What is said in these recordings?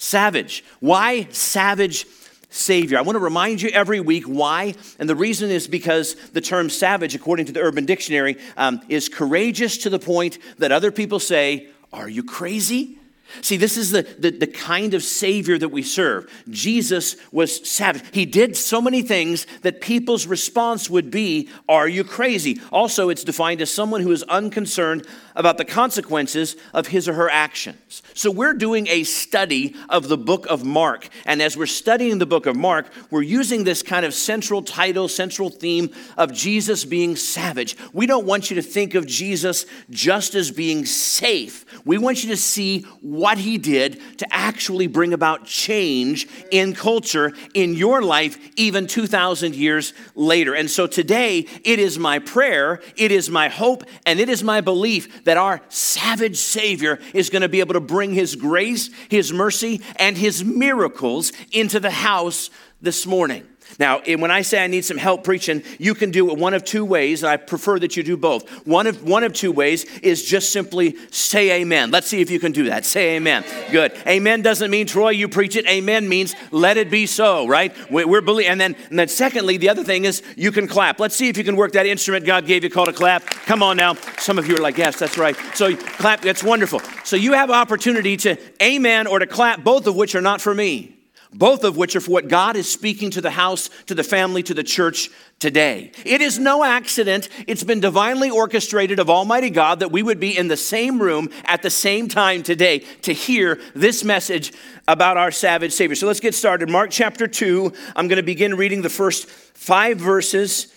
Savage. Why savage Savior? I want to remind you every week why. And the reason is because the term savage, according to the Urban Dictionary, um, is courageous to the point that other people say, Are you crazy? See, this is the, the, the, kind of Savior that we serve. Jesus was savage. He did so many things that people's response would be, Are you crazy? Also, it's defined as someone who is unconcerned about the consequences of his or her actions. So, we're doing a study of the book of Mark. And as we're studying the book of Mark, we're using this kind of central title, central theme of Jesus being savage. We don't want you to think of Jesus just as being safe. We want you to see what he did to actually bring about change in culture in your life, even 2,000 years later. And so today, it is my prayer, it is my hope, and it is my belief that our savage Savior is going to be able to bring his grace, his mercy, and his miracles into the house this morning. Now, when I say I need some help preaching, you can do it one of two ways. And I prefer that you do both. One of, one of two ways is just simply say amen. Let's see if you can do that. Say amen. Good. Amen doesn't mean, Troy, you preach it. Amen means let it be so, right? We're believing. And then, and then secondly, the other thing is you can clap. Let's see if you can work that instrument God gave you called a clap. Come on now. Some of you are like, yes, that's right. So clap, that's wonderful. So you have opportunity to amen or to clap, both of which are not for me both of which are for what God is speaking to the house, to the family, to the church today. It is no accident. It's been divinely orchestrated of Almighty God that we would be in the same room at the same time today to hear this message about our savage Savior. So let's get started. Mark chapter 2. I'm going to begin reading the first five verses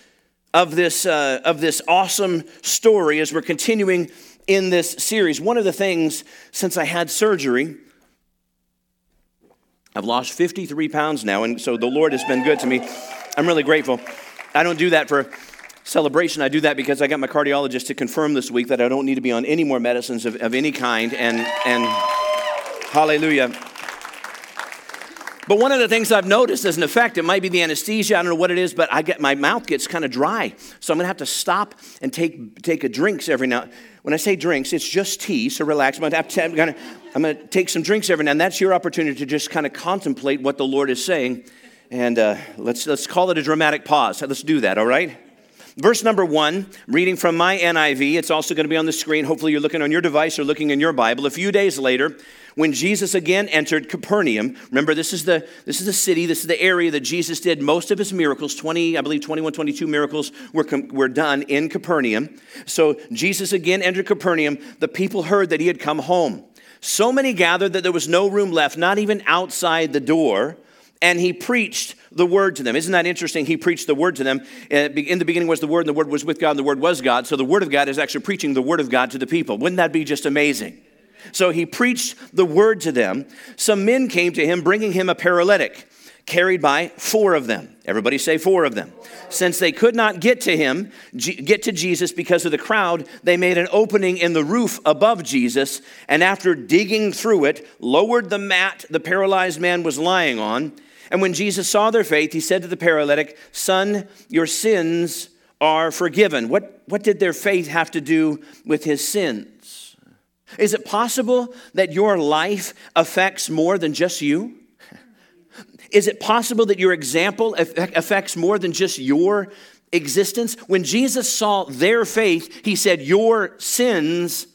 of this, uh, of this awesome story as we're continuing in this series. One of the things since I had surgery, I've lost 53 pounds now, and so the Lord has been good to me. I'm really grateful. I don't do that for celebration. I do that because I got my cardiologist to confirm this week that I don't need to be on any more medicines of, of any kind, and, and hallelujah. But one of the things I've noticed as an effect, it might be the anesthesia, I don't know what it is, but I get my mouth gets kind of dry. So I'm gonna have to stop and take take a drinks every now. When I say drinks, it's just tea, so relax. I'm I'm gonna take some drinks every now, and that's your opportunity to just kind of contemplate what the Lord is saying. And uh, let's let's call it a dramatic pause. Let's do that, all right? Verse number one, reading from my NIV, it's also going to be on the screen. Hopefully, you're looking on your device or looking in your Bible. A few days later, when Jesus again entered Capernaum, remember this is the this is the city, this is the area that Jesus did most of his miracles, 20, I believe 21, 22 miracles were, were done in Capernaum. So Jesus again entered Capernaum. The people heard that he had come home. So many gathered that there was no room left, not even outside the door and he preached the word to them. Isn't that interesting? He preached the word to them. Uh, in the beginning was the word, and the word was with God, and the word was God. So the word of God is actually preaching the word of God to the people. Wouldn't that be just amazing? So he preached the word to them. Some men came to him, bringing him a paralytic, carried by four of them. Everybody say four of them. Since they could not get to him, get to Jesus because of the crowd, they made an opening in the roof above Jesus, and after digging through it, lowered the mat the paralyzed man was lying on. And when Jesus saw their faith, he said to the paralytic, Son, your sins are forgiven. What, what did their faith have to do with his sins? Is it possible that your life affects more than just you? Is it possible that your example affects more than just your existence? When Jesus saw their faith, he said, Your sins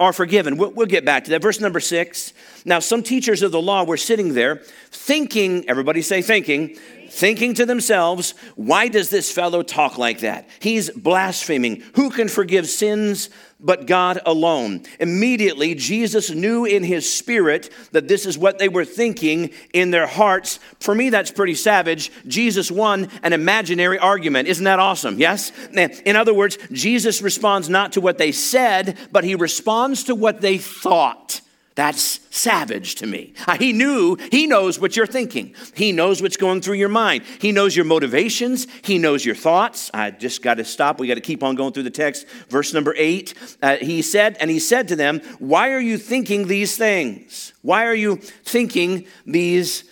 are forgiven. We'll, we'll, get back to that. Verse number six. Now, some teachers of the law were sitting there thinking, everybody say thinking, thinking to themselves, why does this fellow talk like that? He's blaspheming. Who can forgive sins but God alone? Immediately, Jesus knew in his spirit that this is what they were thinking in their hearts. For me, that's pretty savage. Jesus won an imaginary argument. Isn't that awesome? Yes? In other words, Jesus responds not to what they said, but he responds to what they thought. That's savage to me. Uh, he knew, he knows what you're thinking. He knows what's going through your mind. He knows your motivations. He knows your thoughts. I just got to stop. We got to keep on going through the text. Verse number eight, uh, he said, and he said to them, Why are you thinking these things? Why are you thinking these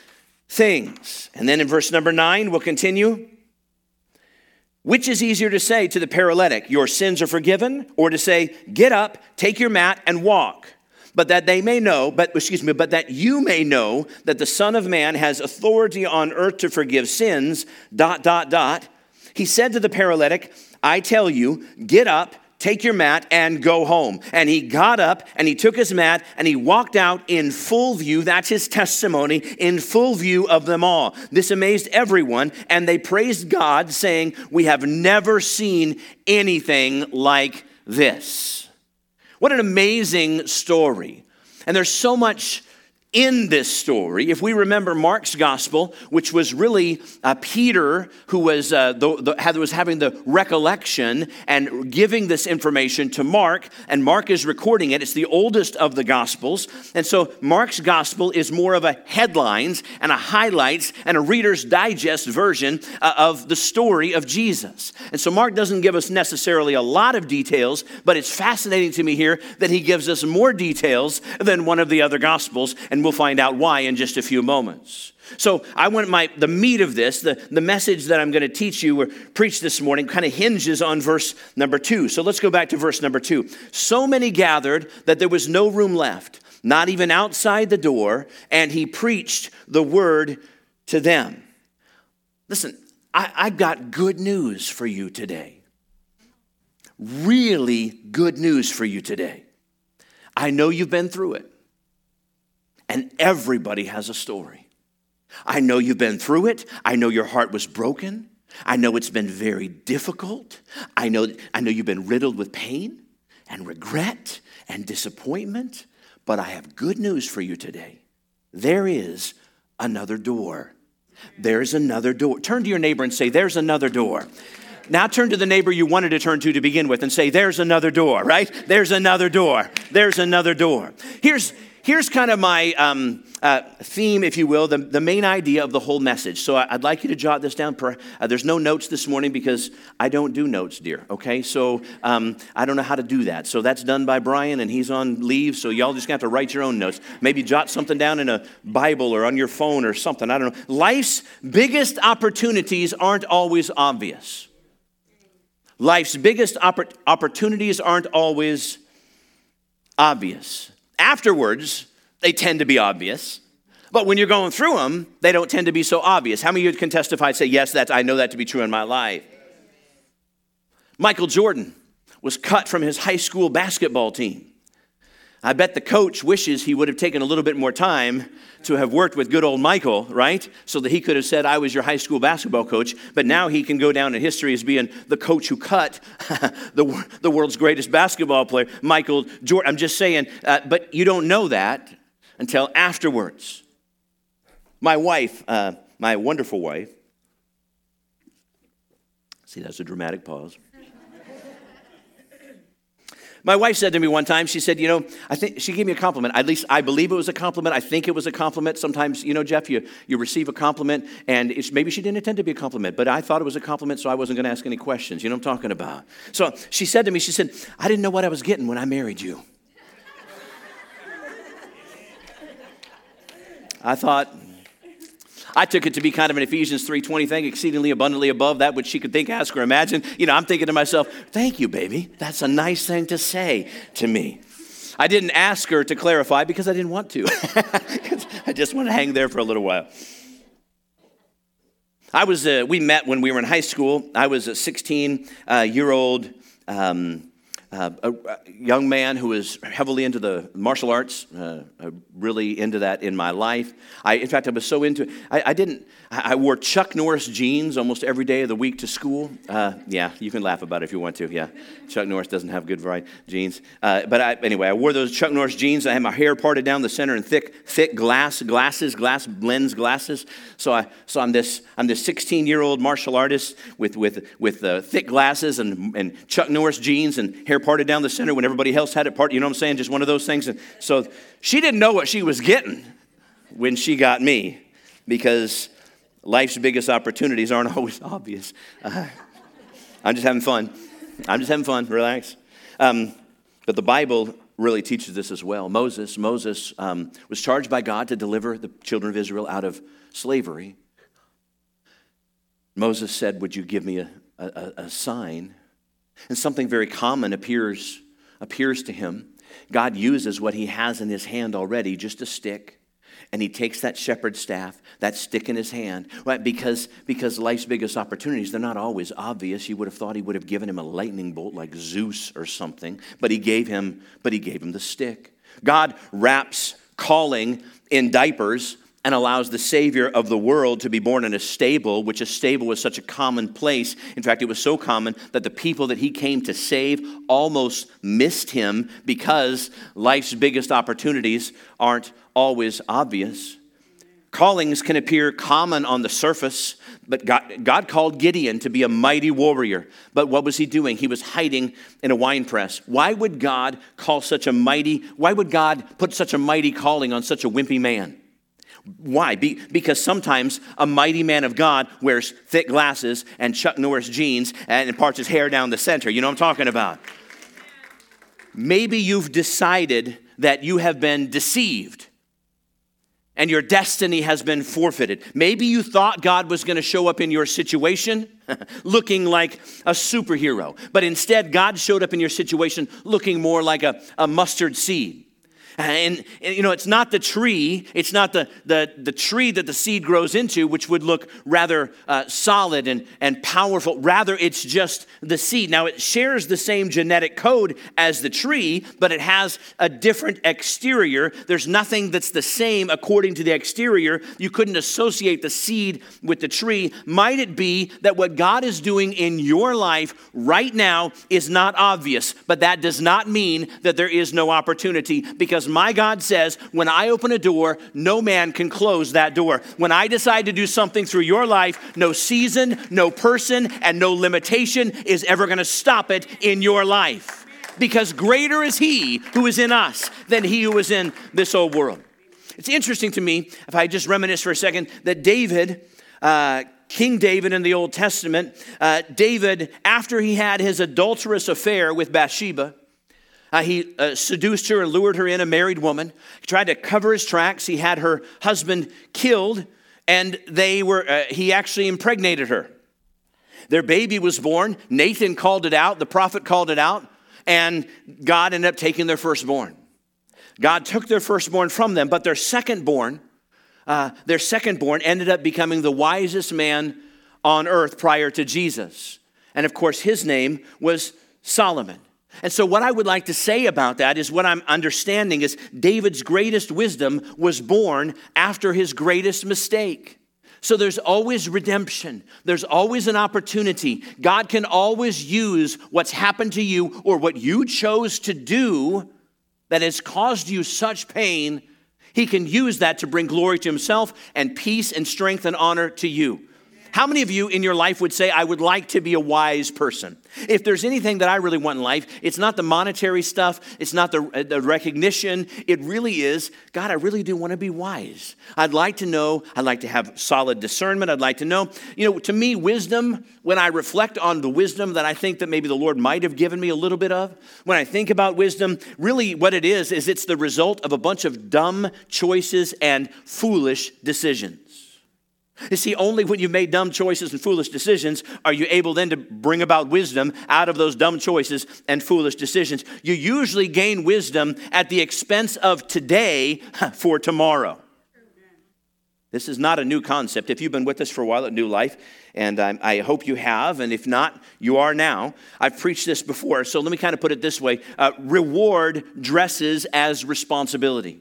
things? And then in verse number nine, we'll continue. Which is easier to say to the paralytic, Your sins are forgiven, or to say, Get up, take your mat, and walk? But that they may know, but excuse me, but that you may know that the Son of Man has authority on earth to forgive sins, dot, dot, dot. He said to the paralytic, I tell you, get up, take your mat, and go home. And he got up and he took his mat and he walked out in full view. That's his testimony, in full view of them all. This amazed everyone, and they praised God, saying, We have never seen anything like this. What an amazing story. And there's so much in this story, if we remember Mark's gospel, which was really uh, Peter who was, uh, the, the, was having the recollection and giving this information to Mark, and Mark is recording it. It's the oldest of the gospels. And so Mark's gospel is more of a headlines and a highlights and a reader's digest version uh, of the story of Jesus. And so Mark doesn't give us necessarily a lot of details, but it's fascinating to me here that he gives us more details than one of the other gospels. And and we'll find out why in just a few moments. So I want my the meat of this, the, the message that I'm going to teach you or preach this morning kind of hinges on verse number two. So let's go back to verse number two. So many gathered that there was no room left, not even outside the door, and he preached the word to them. Listen, I, I've got good news for you today. Really good news for you today. I know you've been through it and everybody has a story. I know you've been through it. I know your heart was broken. I know it's been very difficult. I know, I know you've been riddled with pain and regret and disappointment. But I have good news for you today. There is another door. There's another door. Turn to your neighbor and say, There's another door. Now turn to the neighbor you wanted to turn to to begin with and say, There's another door, right? There's another door. There's another door. Here's, here's kind of my um, uh, theme, if you will, the, the main idea of the whole message. So I'd like you to jot this down. Uh, there's no notes this morning because I don't do notes, dear. Okay, so um, I don't know how to do that. So that's done by Brian, and he's on leave. So y'all just have to write your own notes. Maybe jot something down in a Bible or on your phone or something. I don't know. Life's biggest opportunities aren't always obvious. Life's biggest oppor- opportunities aren't always obvious. Afterwards, they tend to be obvious. But when you're going through them, they don't tend to be so obvious. How many of you can testify and say, Yes, that, I know that to be true in my life? Michael Jordan was cut from his high school basketball team. I bet the coach wishes he would have taken a little bit more time to have worked with good old Michael, right? So that he could have said, I was your high school basketball coach. But now he can go down in history as being the coach who cut the, the world's greatest basketball player, Michael Jordan. I'm just saying, uh, but you don't know that until afterwards. My wife, uh, my wonderful wife, see, that's a dramatic pause. My wife said to me one time, she said, You know, I think she gave me a compliment. At least I believe it was a compliment. I think it was a compliment. Sometimes, you know, Jeff, you, you receive a compliment, and maybe she didn't intend to be a compliment, but I thought it was a compliment, so I wasn't going to ask any questions. You know what I'm talking about? So she said to me, She said, I didn't know what I was getting when I married you. I thought, I took it to be kind of an Ephesians 3:20 thing, exceedingly abundantly above that which she could think, ask, or imagine. You know, I'm thinking to myself, thank you, baby. That's a nice thing to say to me. I didn't ask her to clarify because I didn't want to. I just want to hang there for a little while. I was, uh, we met when we were in high school. I was a 16 uh, year old um, uh, a, young man who was heavily into the martial arts, uh, really into that in my life. I, in fact, I was so into it. I, I didn't, I wore Chuck Norris jeans almost every day of the week to school. Uh, yeah, you can laugh about it if you want to. Yeah, Chuck Norris doesn't have good variety jeans. Uh, but I, anyway, I wore those Chuck Norris jeans. I had my hair parted down the center and thick, thick glass glasses, glass lens glasses. So I, so I'm this, I'm this 16 year old martial artist with with with uh, thick glasses and and Chuck Norris jeans and hair parted down the center when everybody else had it part. You know what I'm saying? Just one of those things. And so she didn't know what she was getting when she got me because life's biggest opportunities aren't always obvious. Uh, I'm just having fun. I'm just having fun. Relax. Um, but the Bible really teaches this as well. Moses, Moses um, was charged by God to deliver the children of Israel out of slavery. Moses said, "Would you give me a, a, a sign?" And something very common appears appears to him. God uses what he has in his hand already, just a stick, and he takes that shepherd's staff, that stick in his hand, right? Because, because life's biggest opportunities, they're not always obvious. You would have thought he would have given him a lightning bolt like Zeus or something, but he gave him, but he gave him the stick. God wraps calling in diapers and allows the Savior of the world to be born in a stable, which a stable was such a common place. In fact, it was so common that the people that he came to save almost missed him because life's biggest opportunities aren't always obvious. Callings can appear common on the surface, but God, God, called Gideon to be a mighty warrior. But what was he doing? He was hiding in a wine press. Why would God call such a mighty, why would God put such a mighty calling on such a wimpy man? Why? Be, because sometimes a mighty man of God wears thick glasses and Chuck Norris jeans and parts his hair down the center. You know what I'm talking about? Maybe you've decided that you have been deceived and your destiny has been forfeited. Maybe you thought God was going to show up in your situation looking like a superhero, but instead God showed up in your situation looking more like a, a mustard seed. And, and, you know, it's not the tree, it's not the, the, the tree that the seed grows into, which would look rather uh, solid and, and powerful. Rather, it's just the seed. Now, it shares the same genetic code as the tree, but it has a different exterior. There's nothing that's the same according to the exterior. You couldn't associate the seed with the tree. Might it be that what God is doing in your life right now is not obvious, but that does not mean that there is no opportunity because my God says, when I open a door, no man can close that door. When I decide to do something through your life, no season, no person, and no limitation is ever going to stop it in your life. Because greater is He who is in us than He who is in this old world. It's interesting to me, if I just reminisce for a second, that David. Uh, King David in the Old Testament, uh, David, after he had his adulterous affair with Bathsheba, uh, he uh, seduced her and lured her in, a married woman. He tried to cover his tracks. He had her husband killed, and they were, uh, he actually impregnated her. Their baby was born. Nathan called it out, the prophet called it out, and God ended up taking their firstborn. God took their firstborn from them, but their secondborn, uh, their secondborn ended up becoming the wisest man on earth prior to Jesus. And of course, his name was Solomon. And so, what I would like to say about that is what I'm understanding is David's greatest wisdom was born after his greatest mistake. So, there's always redemption, there's always an opportunity. God can always use what's happened to you or what you chose to do that has caused you such pain. He can use that to bring glory to himself and peace and strength and honor to you. How many of you in your life would say, I would like to be a wise person? If there's anything that I really want in life, it's not the monetary stuff, it's not the, uh, the recognition. It really is, God, I really do want to be wise. I'd like to know, I'd like to have solid discernment. I'd like to know, you know, to me, wisdom, when I reflect on the wisdom that I think that maybe the Lord might have given me a little bit of, when I think about wisdom, really what it is, is it's the result of a bunch of dumb choices and foolish decisions. You see, only when you've made dumb choices and foolish decisions are you able then to bring about wisdom out of those dumb choices and foolish decisions. You usually gain wisdom at the expense of today for tomorrow. This is not a new concept. If you've been with us for a while at New Life, and I, I hope you have, and if not, you are now. I've preached this before, so let me kind of put it this way uh, reward dresses as responsibility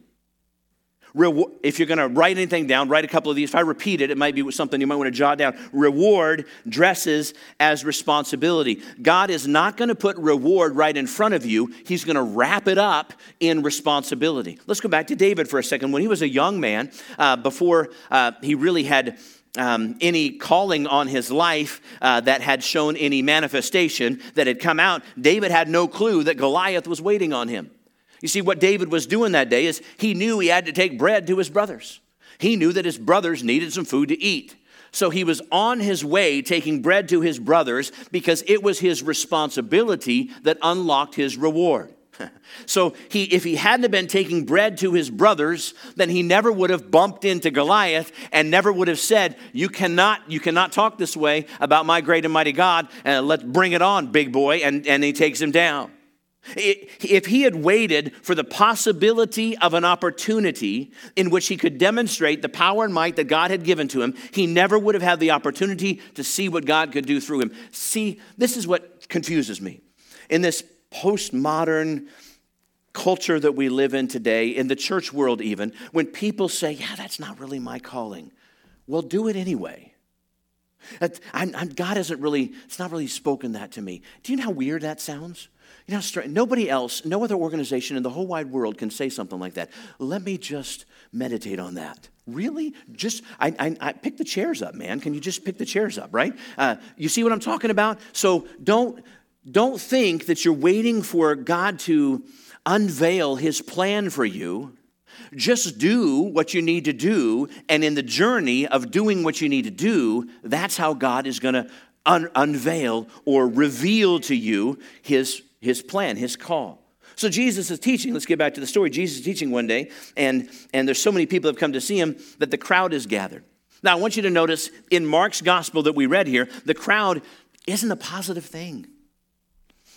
if you're going to write anything down, write a couple of these. If I repeat it, it might be something you might want to jot down. Reward dresses as responsibility. God is not going to put reward right in front of you, He's going to wrap it up in responsibility. Let's go back to David for a second. When he was a young man, uh, before uh, he really had um, any calling on his life uh, that had shown any manifestation that had come out, David had no clue that Goliath was waiting on him. You see, what David was doing that day is he knew he had to take bread to his brothers. He knew that his brothers needed some food to eat. So he was on his way taking bread to his brothers because it was his responsibility that unlocked his reward. so he, if he hadn't been taking bread to his brothers, then he never would have bumped into Goliath and never would have said, "You cannot, you cannot talk this way about my great and mighty God. And let's bring it on, big boy." And and he takes him down. If he had waited for the possibility of an opportunity in which he could demonstrate the power and might that God had given to him, he never would have had the opportunity to see what God could do through him. See, this is what confuses me. In this postmodern culture that we live in today, in the church world even, when people say, Yeah, that's not really my calling, well, do it anyway. I'm, I'm, God hasn't really, it's not really spoken that to me. Do you know how weird that sounds? You know, nobody else, no other organization in the whole wide world can say something like that. Let me just meditate on that. Really? Just, I, I, I pick the chairs up, man. Can you just pick the chairs up, right? Uh, you see what I'm talking about? So don't, don't think that you're waiting for God to unveil his plan for you. Just do what you need to do, and in the journey of doing what you need to do, that's how God is going to un- unveil or reveal to you his his plan, his call. So Jesus is teaching. Let's get back to the story. Jesus is teaching one day, and, and there's so many people have come to see him that the crowd is gathered. Now, I want you to notice in Mark's gospel that we read here, the crowd isn't a positive thing.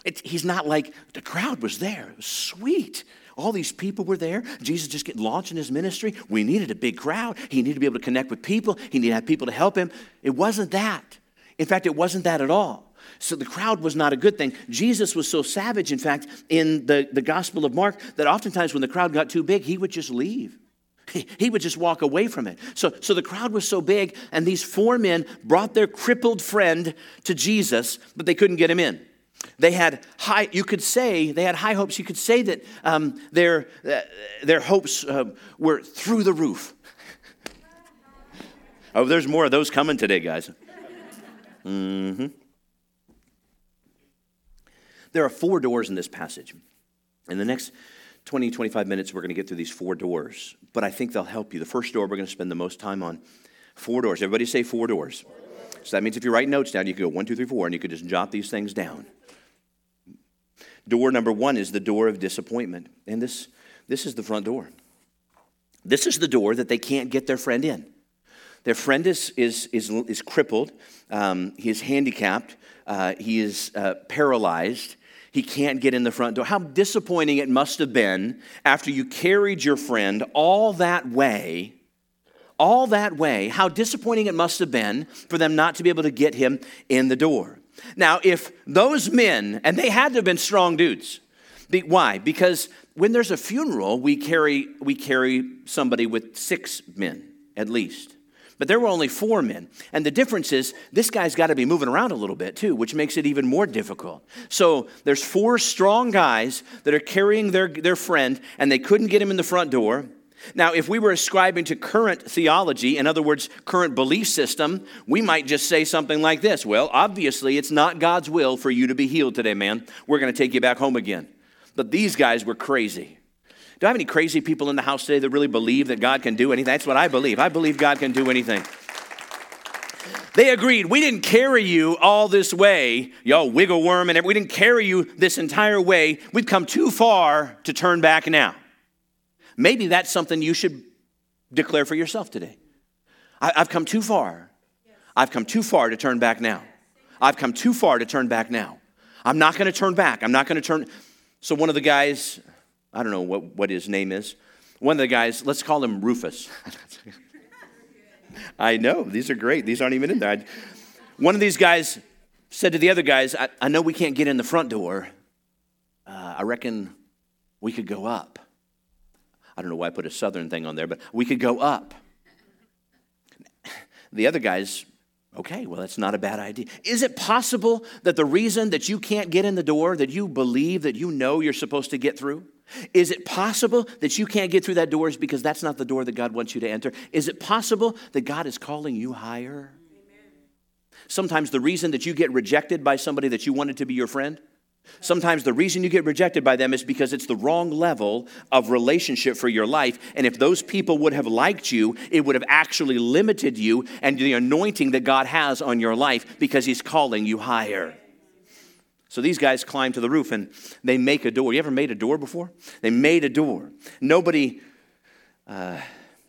It, he's not like the crowd was there. It was sweet. All these people were there. Jesus just get launched in his ministry. We needed a big crowd. He needed to be able to connect with people. He needed to have people to help him. It wasn't that. In fact, it wasn't that at all. So the crowd was not a good thing. Jesus was so savage, in fact, in the, the Gospel of Mark, that oftentimes when the crowd got too big, he would just leave. He, would just walk away from it. So, so the crowd was so big, and these four men brought their crippled friend to Jesus, but they couldn't get him in. They had high, you could say, they had high hopes. You could say that um, their, uh, their hopes uh, were through the roof. oh, there's more of those coming today, guys. Mm hmm. There are four doors in this passage. In the next 20, 25 minutes, we're going to get through these four doors, but I think they'll help you. The first door we're going to spend the most time on four doors. Everybody say four doors. So that means if you write notes down, you can go one, two, three, four, and you could just jot these things down. Door number one is the door of disappointment. And this, this is the front door. This is the door that they can't get their friend in. Their friend is, is, is, is crippled, um, he is handicapped, uh, he is uh, paralyzed, he can't get in the front door. How disappointing it must have been after you carried your friend all that way, all that way, how disappointing it must have been for them not to be able to get him in the door. Now, if those men, and they had to have been strong dudes, why? Because when there's a funeral, we carry, we carry somebody with six men at least. But there were only four men. And the difference is this guy's got to be moving around a little bit too, which makes it even more difficult. So there's four strong guys that are carrying their, their friend, and they couldn't get him in the front door. Now, if we were ascribing to current theology, in other words, current belief system, we might just say something like this Well, obviously, it's not God's will for you to be healed today, man. We're going to take you back home again. But these guys were crazy. Do I have any crazy people in the house today that really believe that God can do anything? That's what I believe. I believe God can do anything. They agreed, we didn't carry you all this way, y'all wiggle worm, and we didn't carry you this entire way. We've come too far to turn back now. Maybe that's something you should declare for yourself today. I, have come too far. I've come too far to turn back now. I've come too far to turn back now. I'm not going to turn back. I'm not going to turn. So, one of the guys, I don't know what, what his name is. One of the guys, let's call him Rufus. I know, these are great. These aren't even in there. One of these guys said to the other guys, I, I know we can't get in the front door. Uh, I reckon we could go up. I don't know why I put a southern thing on there, but we could go up. The other guys, okay, well, that's not a bad idea. Is it possible that the reason that you can't get in the door, that you believe that you know you're supposed to get through, is it possible that you can't get through that door is because that's not the door that God wants you to enter? Is it possible that God is calling you higher? Sometimes the reason that you get rejected by somebody that you wanted to be your friend, sometimes the reason you get rejected by them is because it's the wrong level of relationship for your life. And if those people would have liked you, it would have actually limited you and the anointing that God has on your life because He's calling you higher. So these guys climb to the roof and they make a door. You ever made a door before? They made a door. Nobody, uh,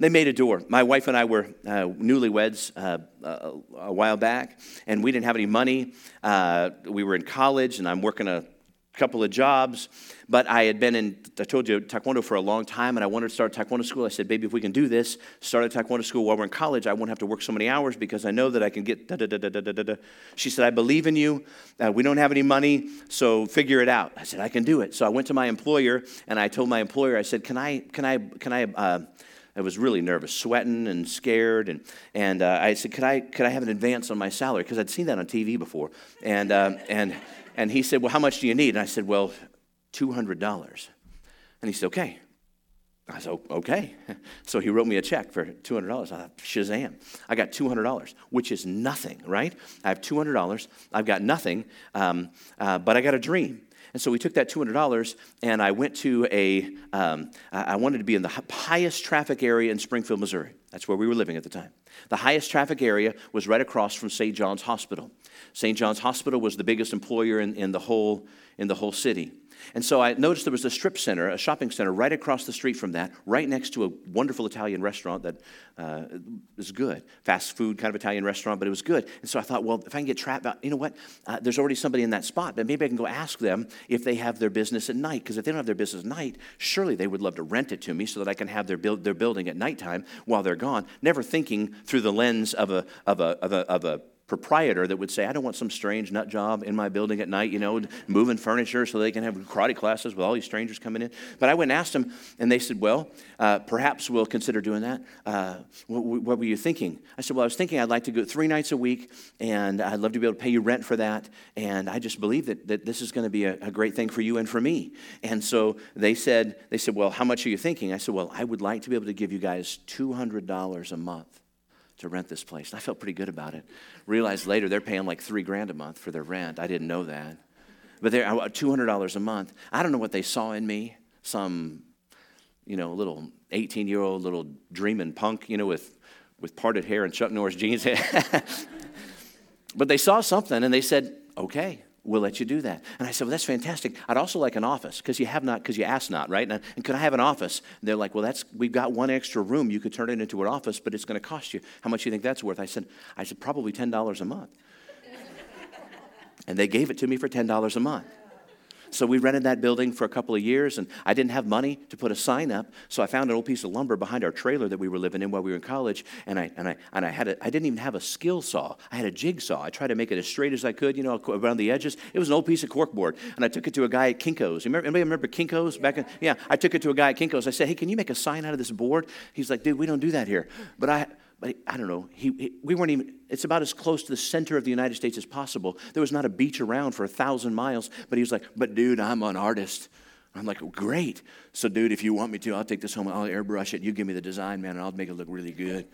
they made a door. My wife and I were uh, newlyweds uh, a, a while back, and we didn't have any money. Uh, we were in college, and I'm working a couple of jobs, but I had been in, I told you, Taekwondo for a long time, and I wanted to start Taekwondo school. I said, baby, if we can do this, start a Taekwondo school while we're in college, I won't have to work so many hours because I know that I can get da da da da da da da. She said, I believe in you. Uh, we don't have any money, so figure it out. I said, I can do it. So I went to my employer, and I told my employer, I said, can I, can I, can I, uh, I was really nervous, sweating and scared, and and uh, I said, "Could I could I have an advance on my salary?" Because I'd seen that on TV before, and uh, and and he said, Well, how much do you need? And I said, Well, $200. And he said, Okay. I said, Okay. So he wrote me a check for $200. I thought, Shazam. I got $200, which is nothing, right? I have $200. I've got nothing, um, uh, but I got a dream. And so we took that $200 and I went to a. Um, I wanted to be in the highest traffic area in Springfield, Missouri. That's where we were living at the time. The highest traffic area was right across from St. John's Hospital. St. John's Hospital was the biggest employer in, in, the whole, in the whole city. And so I noticed there was a strip center, a shopping center right across the street from that, right next to a wonderful Italian restaurant that uh, was good. Fast food kind of Italian restaurant, but it was good. And so I thought, well, if I can get trapped, you know what? Uh, there's already somebody in that spot, but maybe I can go ask them if they have their business at night. Because if they don't have their business at night, surely they would love to rent it to me so that I can have their, their building at nighttime while they're gone. Never thinking through the lens of a, of a, of a, of a proprietor that would say, I don't want some strange nut job in my building at night, you know, moving furniture so they can have karate classes with all these strangers coming in. But I went and asked them, and they said, Well, uh, perhaps we'll consider doing that. Uh, what, what, were you thinking? I said, Well, I was thinking I'd like to go three nights a week, and I'd love to be able to pay you rent for that. And I just believe that, that this is going to be a, a great thing for you and for me. And so they said, they said, Well, how much are you thinking? I said, Well, I would like to be able to give you guys $200 a month to rent this place. And I felt pretty good about it. Realized later they're paying like three grand a month for their rent. I didn't know that. But they're uh, $200 a month. I don't know what they saw in me. Some, you know, little 18 year old little dreaming punk, you know, with, with parted hair and Chuck Norris jeans. but they saw something and they said, okay, we'll let you do that. And I said, well, that's fantastic. I'd also like an office because you have not, because you asked not, right? And, uh, and could I have an office? And they're like, well, that's, we've got one extra room. You could turn it into an office, but it's going to cost you. How much do you think that's worth? I said, I said, probably $10 a month. and they gave it to me for $10 a month. So we rented that building for a couple of years, and I didn't have money to put a sign up. So I found an old piece of lumber behind our trailer that we were living in while we were in college, and I and I and I had a, I didn't even have a skill saw. I had a jigsaw. I tried to make it as straight as I could, you know, around the edges. It was an old piece of corkboard, and I took it to a guy at Kinko's. Remember, anybody remember Kinko's back in? Yeah, I took it to a guy at Kinko's. I said, "Hey, can you make a sign out of this board?" He's like, "Dude, we don't do that here." But I but I don't know, he, he, we weren't even, it's about as close to the center of the United States as possible. There was not a beach around for a thousand miles, but he was like, but dude, I'm an artist. I'm like, great. So, dude, if you want me to, I'll take this home, I'll airbrush it. You give me the design, man, and I'll make it look really good.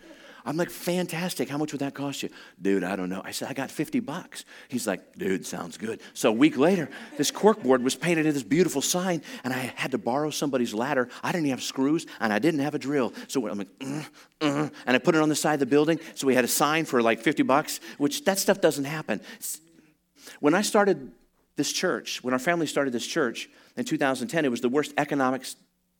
I'm like, fantastic. How much would that cost you? Dude, I don't know. I said, I got 50 bucks. He's like, dude, sounds good. So a week later, this corkboard was painted in this beautiful sign, and I had to borrow somebody's ladder. I didn't have screws, and I didn't have a drill. So I'm like, uh, uh, and I put it on the side of the building. So we had a sign for like 50 bucks, which that stuff doesn't happen. When I started this church, when our family started this church in 2010, it was the worst economics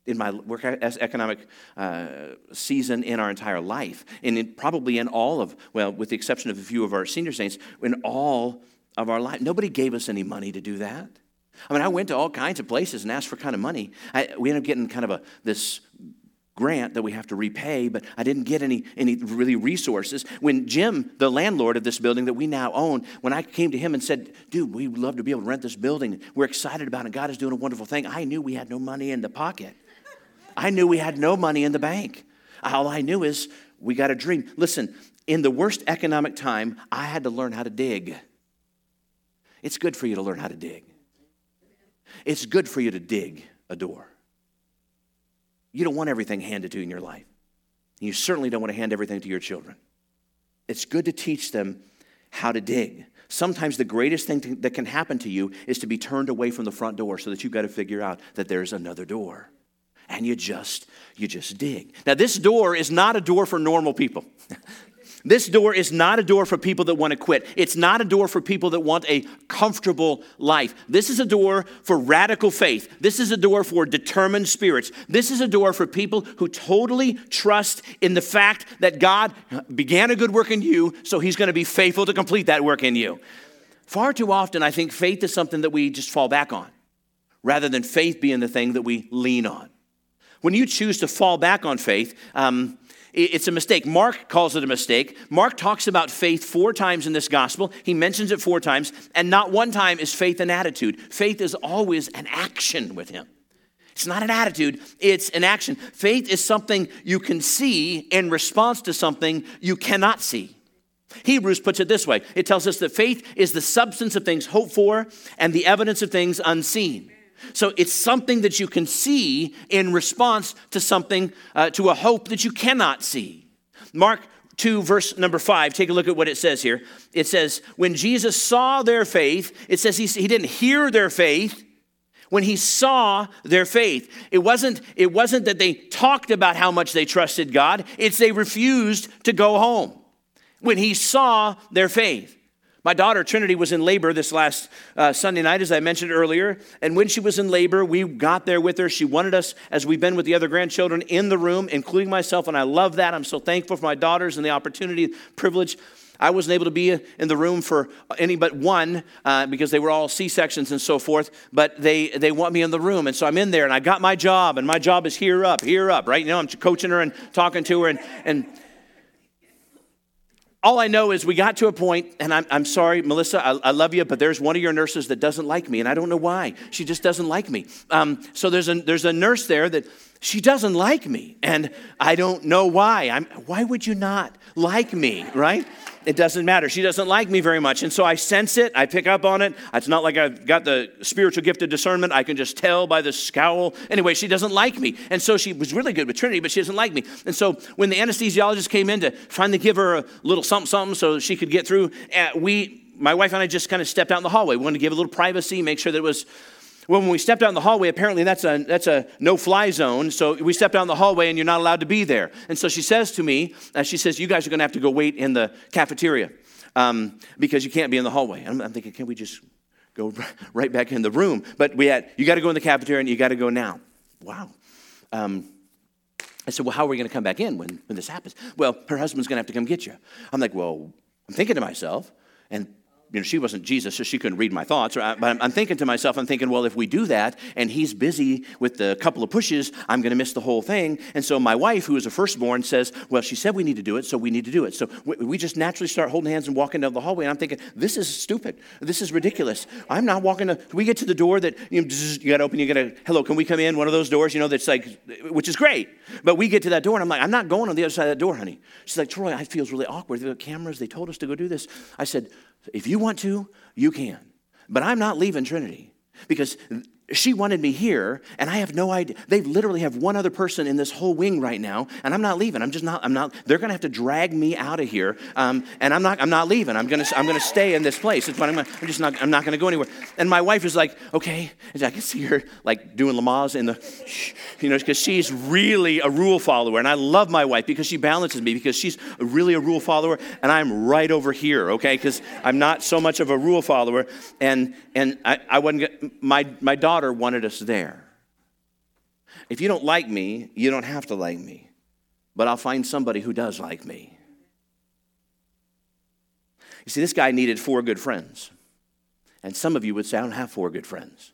in my work as economic uh, season in our entire life, and in, probably in all of, well, with the exception of a few of our senior saints, in all of our life. Nobody gave us any money to do that. I mean, I went to all kinds of places and asked for kind of money. I, we ended up getting kind of a this grant that we have to repay, but I didn't get any, any really resources. When Jim, the landlord of this building that we now own, when I came to him and said, dude, we'd love to be able to rent this building, we're excited about it, God is doing a wonderful thing, I knew we had no money in the pocket. I knew we had no money in the bank. All I knew is we got a dream. Listen, in the worst economic time, I had to learn how to dig. It's good for you to learn how to dig. It's good for you to dig a door. You don't want everything handed to you in your life. You certainly don't want to hand everything to your children. It's good to teach them how to dig. Sometimes the greatest thing that can happen to you is to be turned away from the front door so that you've got to figure out that there's another door and you just you just dig. Now this door is not a door for normal people. This door is not a door for people that want to quit. It's not a door for people that want a comfortable life. This is a door for radical faith. This is a door for determined spirits. This is a door for people who totally trust in the fact that God began a good work in you, so He's going to be faithful to complete that work in you. Far too often, I think faith is something that we just fall back on. rather than faith being the thing that we lean on. When you choose to fall back on faith, um, it's a mistake. Mark calls it a mistake. Mark talks about faith four times in this gospel. He mentions it four times, and not one time is faith an attitude. Faith is always an action with him. It's not an attitude, it's an action. Faith is something you can see in response to something you cannot see. Hebrews puts it this way it tells us that faith is the substance of things hoped for and the evidence of things unseen. So it's something that you can see in response to something, uh, to a hope that you cannot see. Mark 2, verse number 5, take a look at what it says here. It says, When Jesus saw their faith, it says he, he didn't hear their faith, when he saw their faith. It wasn't, it wasn't that they talked about how much they trusted God, it's they refused to go home. When he saw their faith. My daughter Trinity was in labor this last uh, Sunday night, as I mentioned earlier. And when she was in labor, we got there with her. She wanted us, as we've been with the other grandchildren, in the room, including myself. And I love that. I'm so thankful for my daughters and the opportunity, privilege I wasn't able to be in the room for any but one uh, because they were all C sections and so forth. But they they want me in the room, and so I'm in there, and I got my job, and my job is here up, here up, right? You know, I'm coaching her and talking to her, and and all I know is we got to a point, and I'm, I'm sorry, Melissa, I, I, love you, but there's one of your nurses that doesn't like me, and I don't know why. She just doesn't like me. Um, so there's a, there's a nurse there that she doesn't like me, and I don't know why. I'm, why would you not like me, right? It doesn't matter. She doesn't like me very much. And so I sense it, I pick up on it. It's not like I've got the spiritual gift of discernment. I can just tell by the scowl. Anyway, she doesn't like me. And so she was really good with Trinity, but she doesn't like me. And so when the anesthesiologist came in to trying to give her a little something, something so she could get through, uh, we, my wife and I just kind of stepped out in the hallway. We wanted to give a little privacy, make sure that it was well, when we stepped out in the hallway, apparently that's a, that's a no fly zone. So we stepped out in the hallway and you're not allowed to be there. And so she says to me, uh, she says, You guys are going to have to go wait in the cafeteria um, because you can't be in the hallway. I'm, I'm thinking, Can we just go right back in the room? But we had, you got to go in the cafeteria and you got to go now. Wow. Um, I said, Well, how are we going to come back in when, when this happens? Well, her husband's going to have to come get you. I'm like, Well, I'm thinking to myself, and you know, she wasn't Jesus, so she couldn't read my thoughts. But I'm thinking to myself, I'm thinking, well, if we do that and he's busy with the couple of pushes, I'm going to miss the whole thing. And so my wife, who is a firstborn, says, well, she said we need to do it, so we need to do it. So we just naturally start holding hands and walking down the hallway. And I'm thinking, this is stupid. This is ridiculous. I'm not walking to, we get to the door that you, know, you got to open, you got to, hello, can we come in? One of those doors, you know, that's like, which is great. But we get to that door and I'm like, I'm not going on the other side of that door, honey. She's like, Troy, I feels really awkward. The cameras, they told us to go do this. I said, if you want to, you can. But I'm not leaving Trinity because she wanted me here and i have no idea. They literally have one other person in this whole wing right now and i'm not leaving. I'm just not i'm not they're going to have to drag me out of here um, and i'm not i'm not leaving. I'm going to i'm going to stay in this place. It's what i'm, gonna, I'm just not i'm not going to go anywhere. And my wife is like okay. And i can see her like doing lamaze in the you know because she's really a rule follower and i love my wife because she balances me because she's really a rule follower and i'm right over here okay? Because i'm not so much of a rule follower and and i, I wasn't my my daughter wanted us there. If you don't like me, you don't have to like me, but I'll find somebody who does like me. You see, this guy needed four good friends. And some of you would say, I don't have four good friends.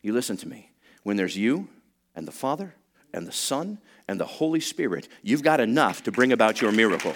You listen to me. When there's you and the Father and the Son and the Holy Spirit, you've got enough to bring about your miracle.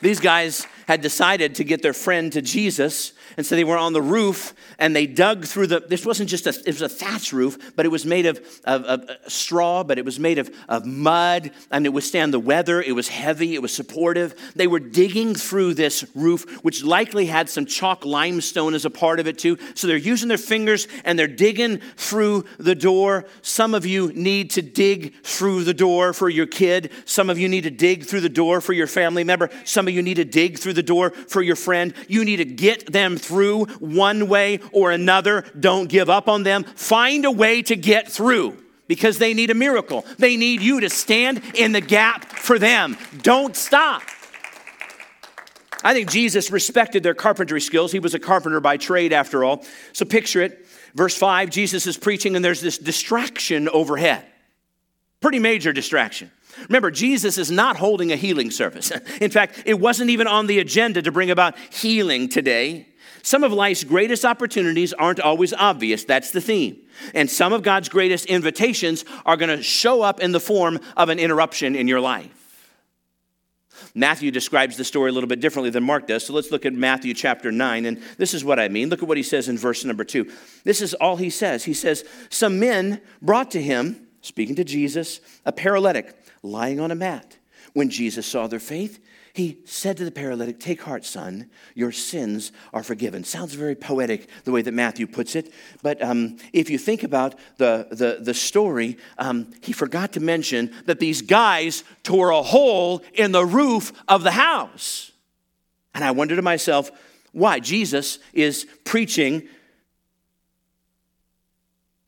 These guys had decided to get their friend to Jesus and so they were on the roof and they dug through the, this wasn't just a, it was a thatch roof, but it was made of, of, of uh, straw, but it was made of, of mud and it withstand the weather. It was heavy, it was supportive. They were digging through this roof, which likely had some chalk limestone as a part of it too. So they're using their fingers and they're digging through the door. Some of you need to dig through the door for your kid. Some of you need to dig through the door for your family member. Some of you need to dig through the door for your friend. You need to get them through one way or another. Don't give up on them. Find a way to get through because they need a miracle. They need you to stand in the gap for them. Don't stop. I think Jesus respected their carpentry skills. He was a carpenter by trade, after all. So picture it. Verse 5 Jesus is preaching, and there's this distraction overhead. Pretty major distraction. Remember, Jesus is not holding a healing service. In fact, it wasn't even on the agenda to bring about healing today. Some of life's greatest opportunities aren't always obvious. That's the theme. And some of God's greatest invitations are going to show up in the form of an interruption in your life. Matthew describes the story a little bit differently than Mark does. So let's look at Matthew chapter 9. And this is what I mean. Look at what he says in verse number 2. This is all he says. He says, Some men brought to him, speaking to Jesus, a paralytic lying on a mat. When Jesus saw their faith, he said to the paralytic, Take heart, son, your sins are forgiven. Sounds very poetic the way that Matthew puts it. But um, if you think about the, the, the story, um, he forgot to mention that these guys tore a hole in the roof of the house. And I wonder to myself, why? Jesus is preaching.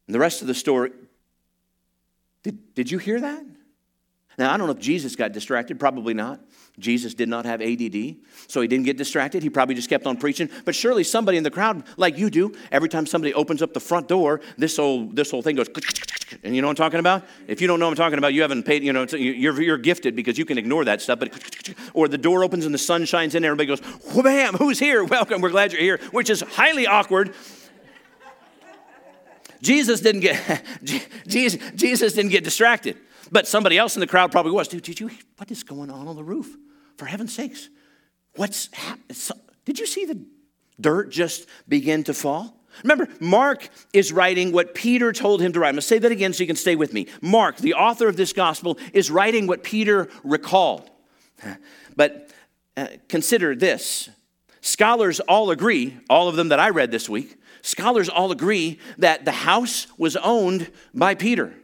And the rest of the story, did, did you hear that? Now, I don't know if Jesus got distracted, probably not. Jesus did not have ADD, so he didn't get distracted. He probably just kept on preaching. But surely somebody in the crowd, like you do, every time somebody opens up the front door, this whole, this whole thing goes, and you know what I'm talking about? If you don't know what I'm talking about, you haven't paid, you know, you're, you're gifted because you can ignore that stuff. But, or the door opens and the sun shines in, and everybody goes, bam, who's here? Welcome, we're glad you're here, which is highly awkward. Jesus didn't get, Jesus, Jesus didn't get distracted. But somebody else in the crowd probably was. Dude, did you, what is going on on the roof? For heaven's sakes. What's happening? Did you see the dirt just begin to fall? Remember, Mark is writing what Peter told him to write. I'm going to say that again so you can stay with me. Mark, the author of this gospel, is writing what Peter recalled. But uh, consider this scholars all agree, all of them that I read this week, scholars all agree that the house was owned by Peter.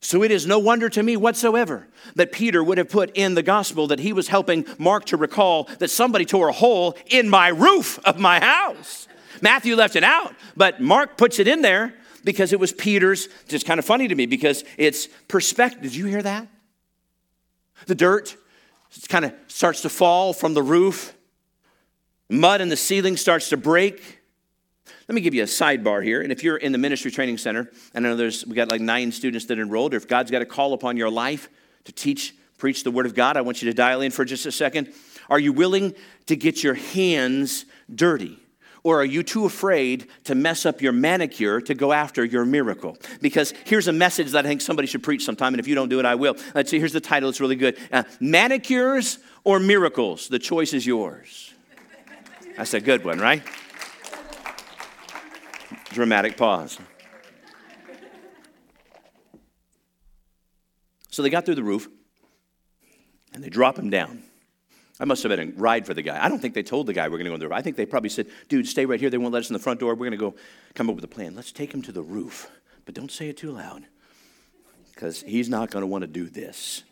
So it is no wonder to me whatsoever that Peter would have put in the gospel that he was helping Mark to recall that somebody tore a hole in my roof of my house. Matthew left it out, but Mark puts it in there because it was Peter's. It's kind of funny to me because it's perspective. Did you hear that? The dirt kind of starts to fall from the roof, mud in the ceiling starts to break. Let me give you a sidebar here. And if you're in the ministry training center, and I know there's we got like nine students that enrolled, or if God's got a call upon your life to teach, preach the word of God, I want you to dial in for just a second. Are you willing to get your hands dirty? Or are you too afraid to mess up your manicure to go after your miracle? Because here's a message that I think somebody should preach sometime, and if you don't do it, I will. Let's see, here's the title, it's really good uh, Manicures or Miracles? The choice is yours. That's a good one, right? Dramatic pause. So they got through the roof and they drop him down. I must have been a ride for the guy. I don't think they told the guy we're going to go on the roof. I think they probably said, dude, stay right here. They won't let us in the front door. We're going to go come up with a plan. Let's take him to the roof, but don't say it too loud because he's not going to want to do this.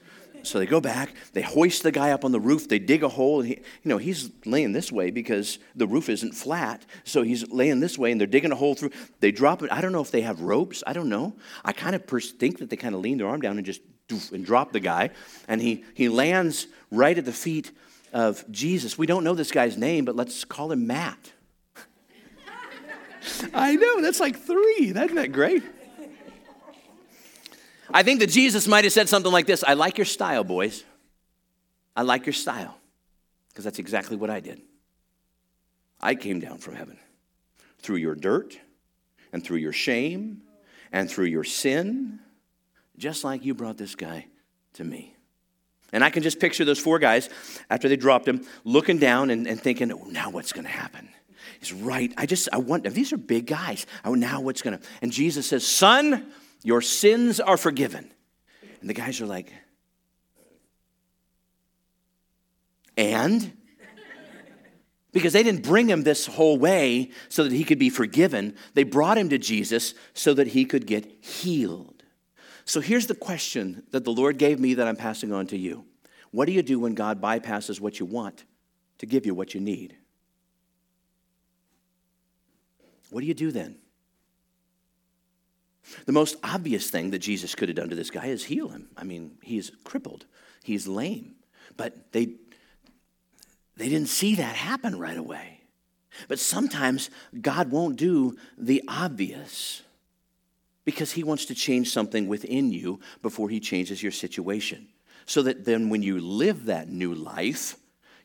So they go back, they hoist the guy up on the roof, they dig a hole. He, you know, he's laying this way because the roof isn't flat. So he's laying this way and they're digging a hole through. They drop it. I don't know if they have ropes. I don't know. I kind of think that they kind of lean their arm down and just and drop the guy. And he, he lands right at the feet of Jesus. We don't know this guy's name, but let's call him Matt. I know, that's like three. Isn't that great? I think that Jesus might have said something like this I like your style, boys. I like your style. Because that's exactly what I did. I came down from heaven through your dirt and through your shame and through your sin, just like you brought this guy to me. And I can just picture those four guys after they dropped him looking down and, and thinking, oh, now what's going to happen? He's right. I just, I want, these are big guys. Oh, now what's going to, and Jesus says, son, your sins are forgiven. And the guys are like, and? Because they didn't bring him this whole way so that he could be forgiven. They brought him to Jesus so that he could get healed. So here's the question that the Lord gave me that I'm passing on to you What do you do when God bypasses what you want to give you what you need? What do you do then? The most obvious thing that Jesus could have done to this guy is heal him. I mean, he's crippled, he's lame. But they, they didn't see that happen right away. But sometimes God won't do the obvious because he wants to change something within you before he changes your situation. So that then when you live that new life,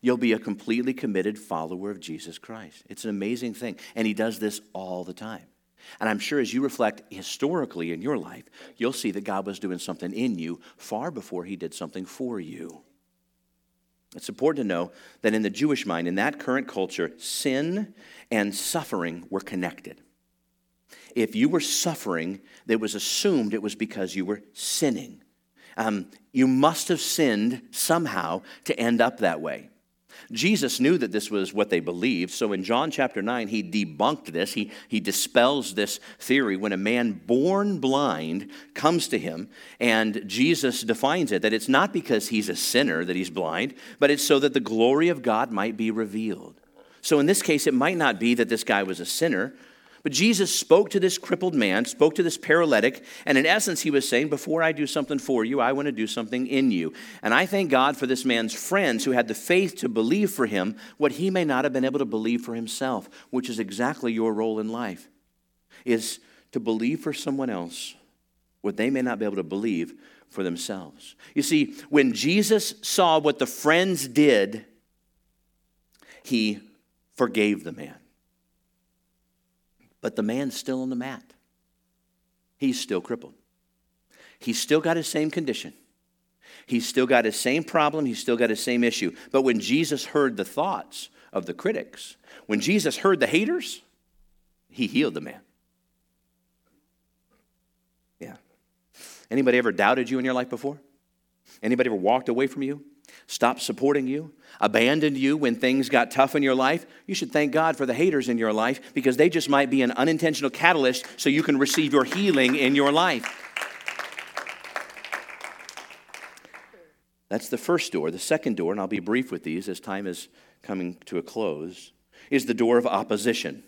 you'll be a completely committed follower of Jesus Christ. It's an amazing thing. And he does this all the time. And I'm sure as you reflect historically in your life, you'll see that God was doing something in you far before he did something for you. It's important to know that in the Jewish mind, in that current culture, sin and suffering were connected. If you were suffering, it was assumed it was because you were sinning. Um, you must have sinned somehow to end up that way. Jesus knew that this was what they believed. So in John chapter 9, he debunked this. He, he dispels this theory when a man born blind comes to him, and Jesus defines it that it's not because he's a sinner that he's blind, but it's so that the glory of God might be revealed. So in this case, it might not be that this guy was a sinner, but Jesus spoke to this crippled man, spoke to this paralytic, and in essence, he was saying, Before I do something for you, I want to do something in you. And I thank God for this man's friends who had the faith to believe for him what he may not have been able to believe for himself, which is exactly your role in life, is to believe for someone else what they may not be able to believe for themselves. You see, when Jesus saw what the friends did, he forgave the man. But the man's still on the mat. He's still crippled. He's still got his same condition. He's still got his same problem. He's still got his same issue. But when Jesus heard the thoughts of the critics, when Jesus heard the haters, he healed the man. Yeah. Anybody ever doubted you in your life before? Anybody ever walked away from you? Stopped supporting you, abandoned you when things got tough in your life, you should thank God for the haters in your life because they just might be an unintentional catalyst so you can receive your healing in your life. That's the first door. The second door, and I'll be brief with these as time is coming to a close, is the door of opposition.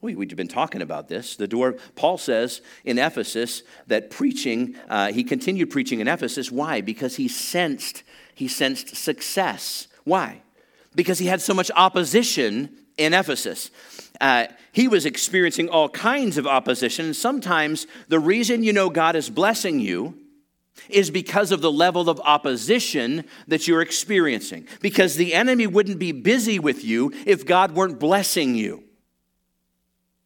We, have been talking about this. The door, Paul says in Ephesus that preaching, uh, he continued preaching in Ephesus. Why? Because he sensed he sensed success. Why? Because he had so much opposition in Ephesus. Uh, he was experiencing all kinds of opposition. Sometimes the reason you know God is blessing you is because of the level of opposition that you're experiencing. Because the enemy wouldn't be busy with you if God weren't blessing you.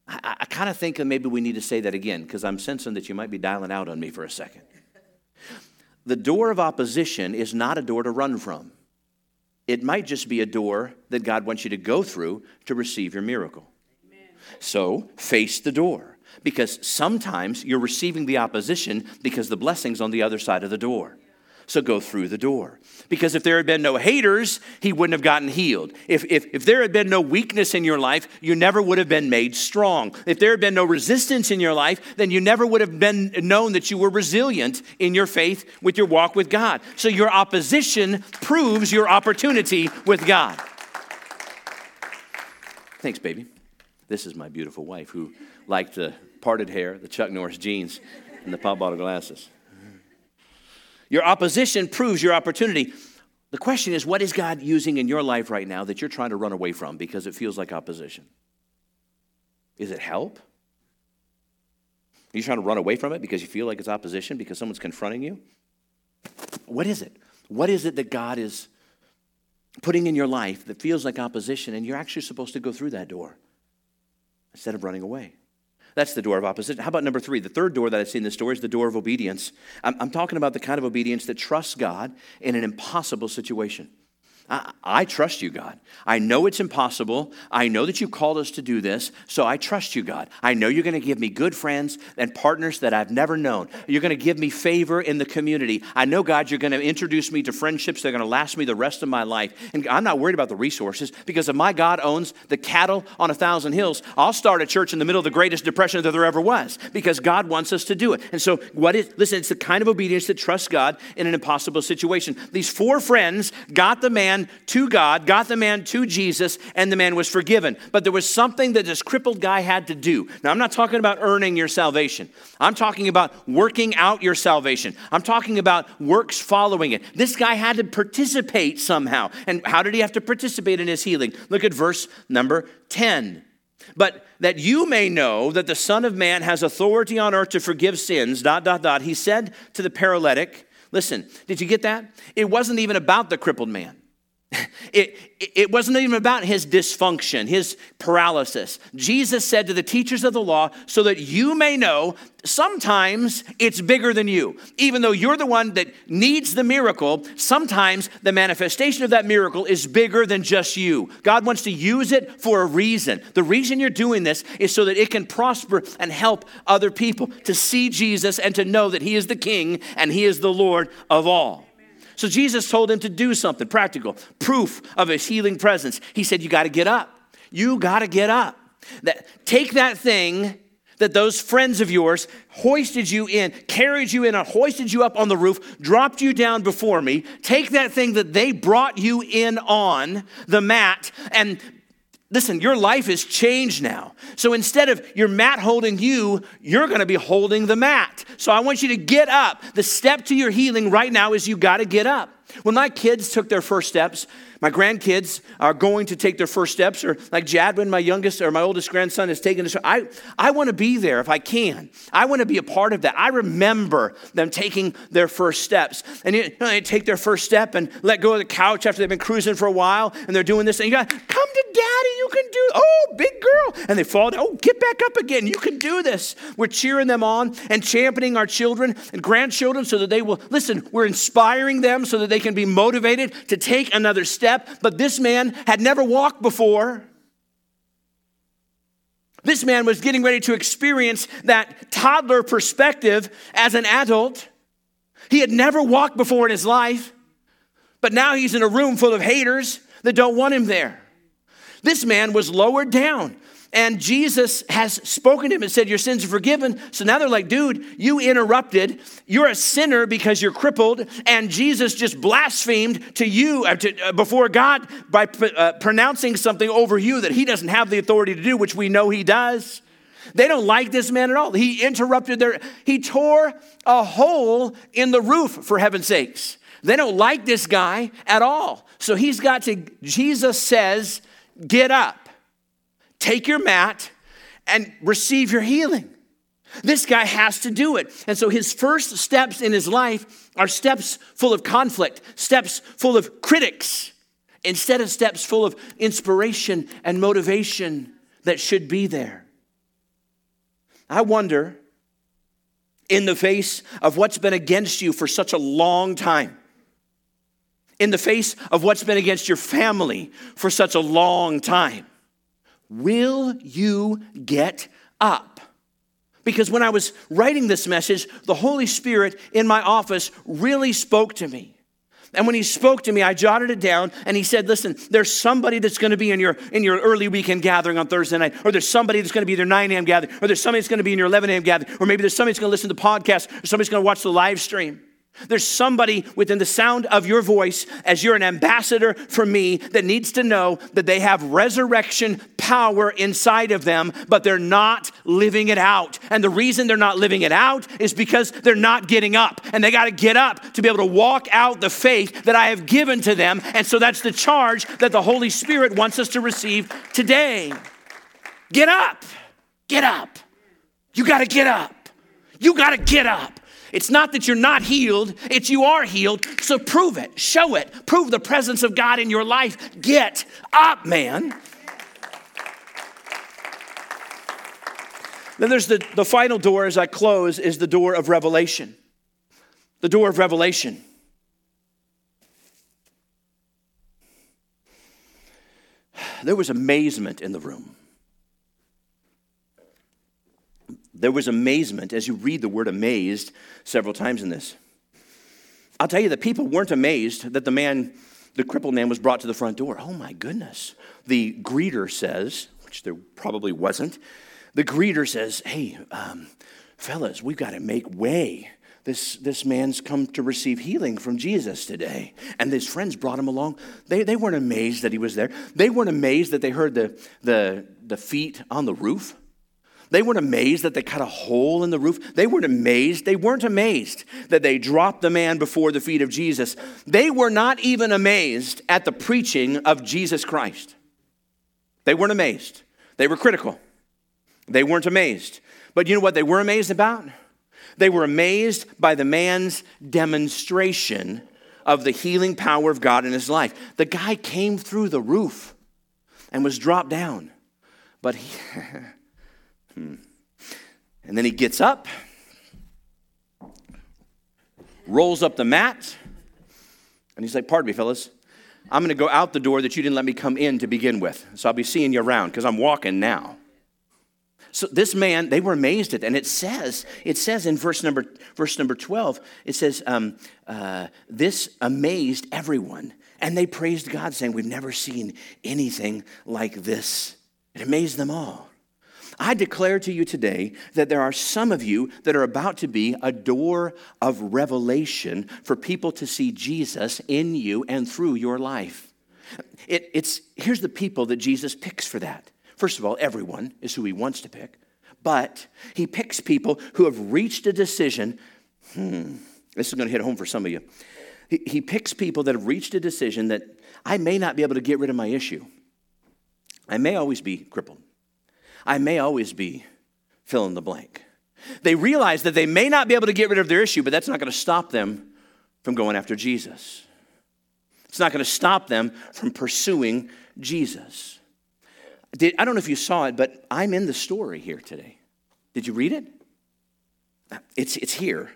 I, I kind of think that maybe we need to say that again because I'm sensing that you might be dialing out on me for a second. The door of opposition is not a door to run from. It might just be a door that God wants you to go through to receive your miracle. Amen. So face the door because sometimes you're receiving the opposition because the blessing's on the other side of the door. So go through the door. Because if there had been no haters, he wouldn't have gotten healed. If, if, if there had been no weakness in your life, you never would have been made strong. If there had been no resistance in your life, then you never would have been known that you were resilient in your faith with your walk with God. So your opposition proves your opportunity with God. Thanks, baby. This is my beautiful wife who liked the parted hair, the Chuck Norris jeans, and the pop bottle glasses. Your opposition proves your opportunity. The question is, what is God using in your life right now that you're trying to run away from because it feels like opposition? Is it help? Are you trying to run away from it because you feel like it's opposition because someone's confronting you? What is it? What is it that God is putting in your life that feels like opposition and you're actually supposed to go through that door instead of running away? That's the door of opposition. How about number three? The third door that I see in this story is the door of obedience. I'm, I'm talking about the kind of obedience that trusts God in an impossible situation. I, I, trust you, God. I know it's impossible. I know that you called us to do this, so I trust you, God. I know you're going to give me good friends and partners that I've never known. You're going to give me favor in the community. I know, God, you're going to introduce me to friendships that are going to last me the rest of my life. And I'm not worried about the resources because if my God owns the cattle on a thousand hills, I'll start a church in the middle of the greatest depression that there ever was because God wants us to do it. And so, what is, listen, it's the kind of obedience that trusts God in an impossible situation. These four friends got the man to God, got the man to Jesus, and the man was forgiven. But there was something that this crippled guy had to do. Now, I'm not talking about earning your salvation, I'm talking about working out your salvation. I'm talking about works following it. This guy had to participate somehow. And how did he have to participate in his healing? Look at verse number 10. But that you may know that the Son of Man has authority on earth to forgive sins, dot, dot, dot, he said to the paralytic, Listen, did you get that? It wasn't even about the crippled man. It, it wasn't even about his dysfunction, his paralysis. Jesus said to the teachers of the law, so that you may know sometimes it's bigger than you. Even though you're the one that needs the miracle, sometimes the manifestation of that miracle is bigger than just you. God wants to use it for a reason. The reason you're doing this is so that it can prosper and help other people to see Jesus and to know that he is the king and he is the Lord of all. So Jesus told him to do something practical, proof of his healing presence. He said, You got to get up. You got to get up. That, take that thing that those friends of yours hoisted you in, carried you in, and hoisted you up on the roof, dropped you down before me. Take that thing that they brought you in on, the mat, and Listen, your life is changed now. So instead of your mat holding you, you're going to be holding the mat. So I want you to get up. The step to your healing right now is you got to get up. When my kids took their first steps, my grandkids are going to take their first steps, or like Jadwin, my youngest or my oldest grandson, is taking this. I, I want to be there if I can. I want to be a part of that. I remember them taking their first steps. And you know, they take their first step and let go of the couch after they've been cruising for a while, and they're doing this, and you got, come to daddy, you can do, oh, big girl. And they fall down, oh, get back up again, you can do this. We're cheering them on and championing our children and grandchildren so that they will, listen, we're inspiring them so that they can be motivated to take another step step, but this man had never walked before. This man was getting ready to experience that toddler perspective as an adult. He had never walked before in his life, but now he's in a room full of haters that don't want him there. This man was lowered down. And Jesus has spoken to him and said, Your sins are forgiven. So now they're like, Dude, you interrupted. You're a sinner because you're crippled. And Jesus just blasphemed to you uh, to, uh, before God by uh, pronouncing something over you that he doesn't have the authority to do, which we know he does. They don't like this man at all. He interrupted their, he tore a hole in the roof, for heaven's sakes. They don't like this guy at all. So he's got to, Jesus says, Get up. Take your mat and receive your healing. This guy has to do it. And so his first steps in his life are steps full of conflict, steps full of critics, instead of steps full of inspiration and motivation that should be there. I wonder, in the face of what's been against you for such a long time, in the face of what's been against your family for such a long time, Will you get up? Because when I was writing this message, the Holy Spirit in my office really spoke to me. And when he spoke to me, I jotted it down and he said, Listen, there's somebody that's going to be in your, in your early weekend gathering on Thursday night, or there's somebody that's going to be in your 9 a.m. gathering, or there's somebody that's going to be in your 11 a.m. gathering, or maybe there's somebody that's going to listen to the podcast, or somebody's going to watch the live stream. There's somebody within the sound of your voice, as you're an ambassador for me, that needs to know that they have resurrection power inside of them, but they're not living it out. And the reason they're not living it out is because they're not getting up. And they got to get up to be able to walk out the faith that I have given to them. And so that's the charge that the Holy Spirit wants us to receive today. Get up. Get up. You got to get up. You got to get up. It's not that you're not healed, it's you are healed. So prove it, show it, prove the presence of God in your life. Get up, man. Then there's the, the final door as I close is the door of revelation. The door of revelation. There was amazement in the room. There was amazement as you read the word amazed several times in this. I'll tell you, the people weren't amazed that the man, the crippled man, was brought to the front door. Oh my goodness. The greeter says, which there probably wasn't, the greeter says, Hey, um, fellas, we've got to make way. This, this man's come to receive healing from Jesus today. And his friends brought him along. They, they weren't amazed that he was there. They weren't amazed that they heard the, the, the feet on the roof. They weren't amazed that they cut a hole in the roof. They weren't amazed. They weren't amazed that they dropped the man before the feet of Jesus. They were not even amazed at the preaching of Jesus Christ. They weren't amazed. They were critical. They weren't amazed. But you know what they were amazed about? They were amazed by the man's demonstration of the healing power of God in his life. The guy came through the roof and was dropped down. But he, hmm. and then he gets up, rolls up the mat, and he's like, Pardon me, fellas. I'm going to go out the door that you didn't let me come in to begin with. So I'll be seeing you around because I'm walking now. So this man, they were amazed at, and it says, it says in verse number verse number twelve, it says, um, uh, this amazed everyone, and they praised God, saying, "We've never seen anything like this." It amazed them all. I declare to you today that there are some of you that are about to be a door of revelation for people to see Jesus in you and through your life. It, it's here's the people that Jesus picks for that. First of all, everyone is who he wants to pick, but he picks people who have reached a decision. Hmm, this is going to hit home for some of you. He, he picks people that have reached a decision that I may not be able to get rid of my issue. I may always be crippled. I may always be fill in the blank. They realize that they may not be able to get rid of their issue, but that's not going to stop them from going after Jesus. It's not going to stop them from pursuing Jesus. Did, I don't know if you saw it, but I'm in the story here today. Did you read it? It's, it's here.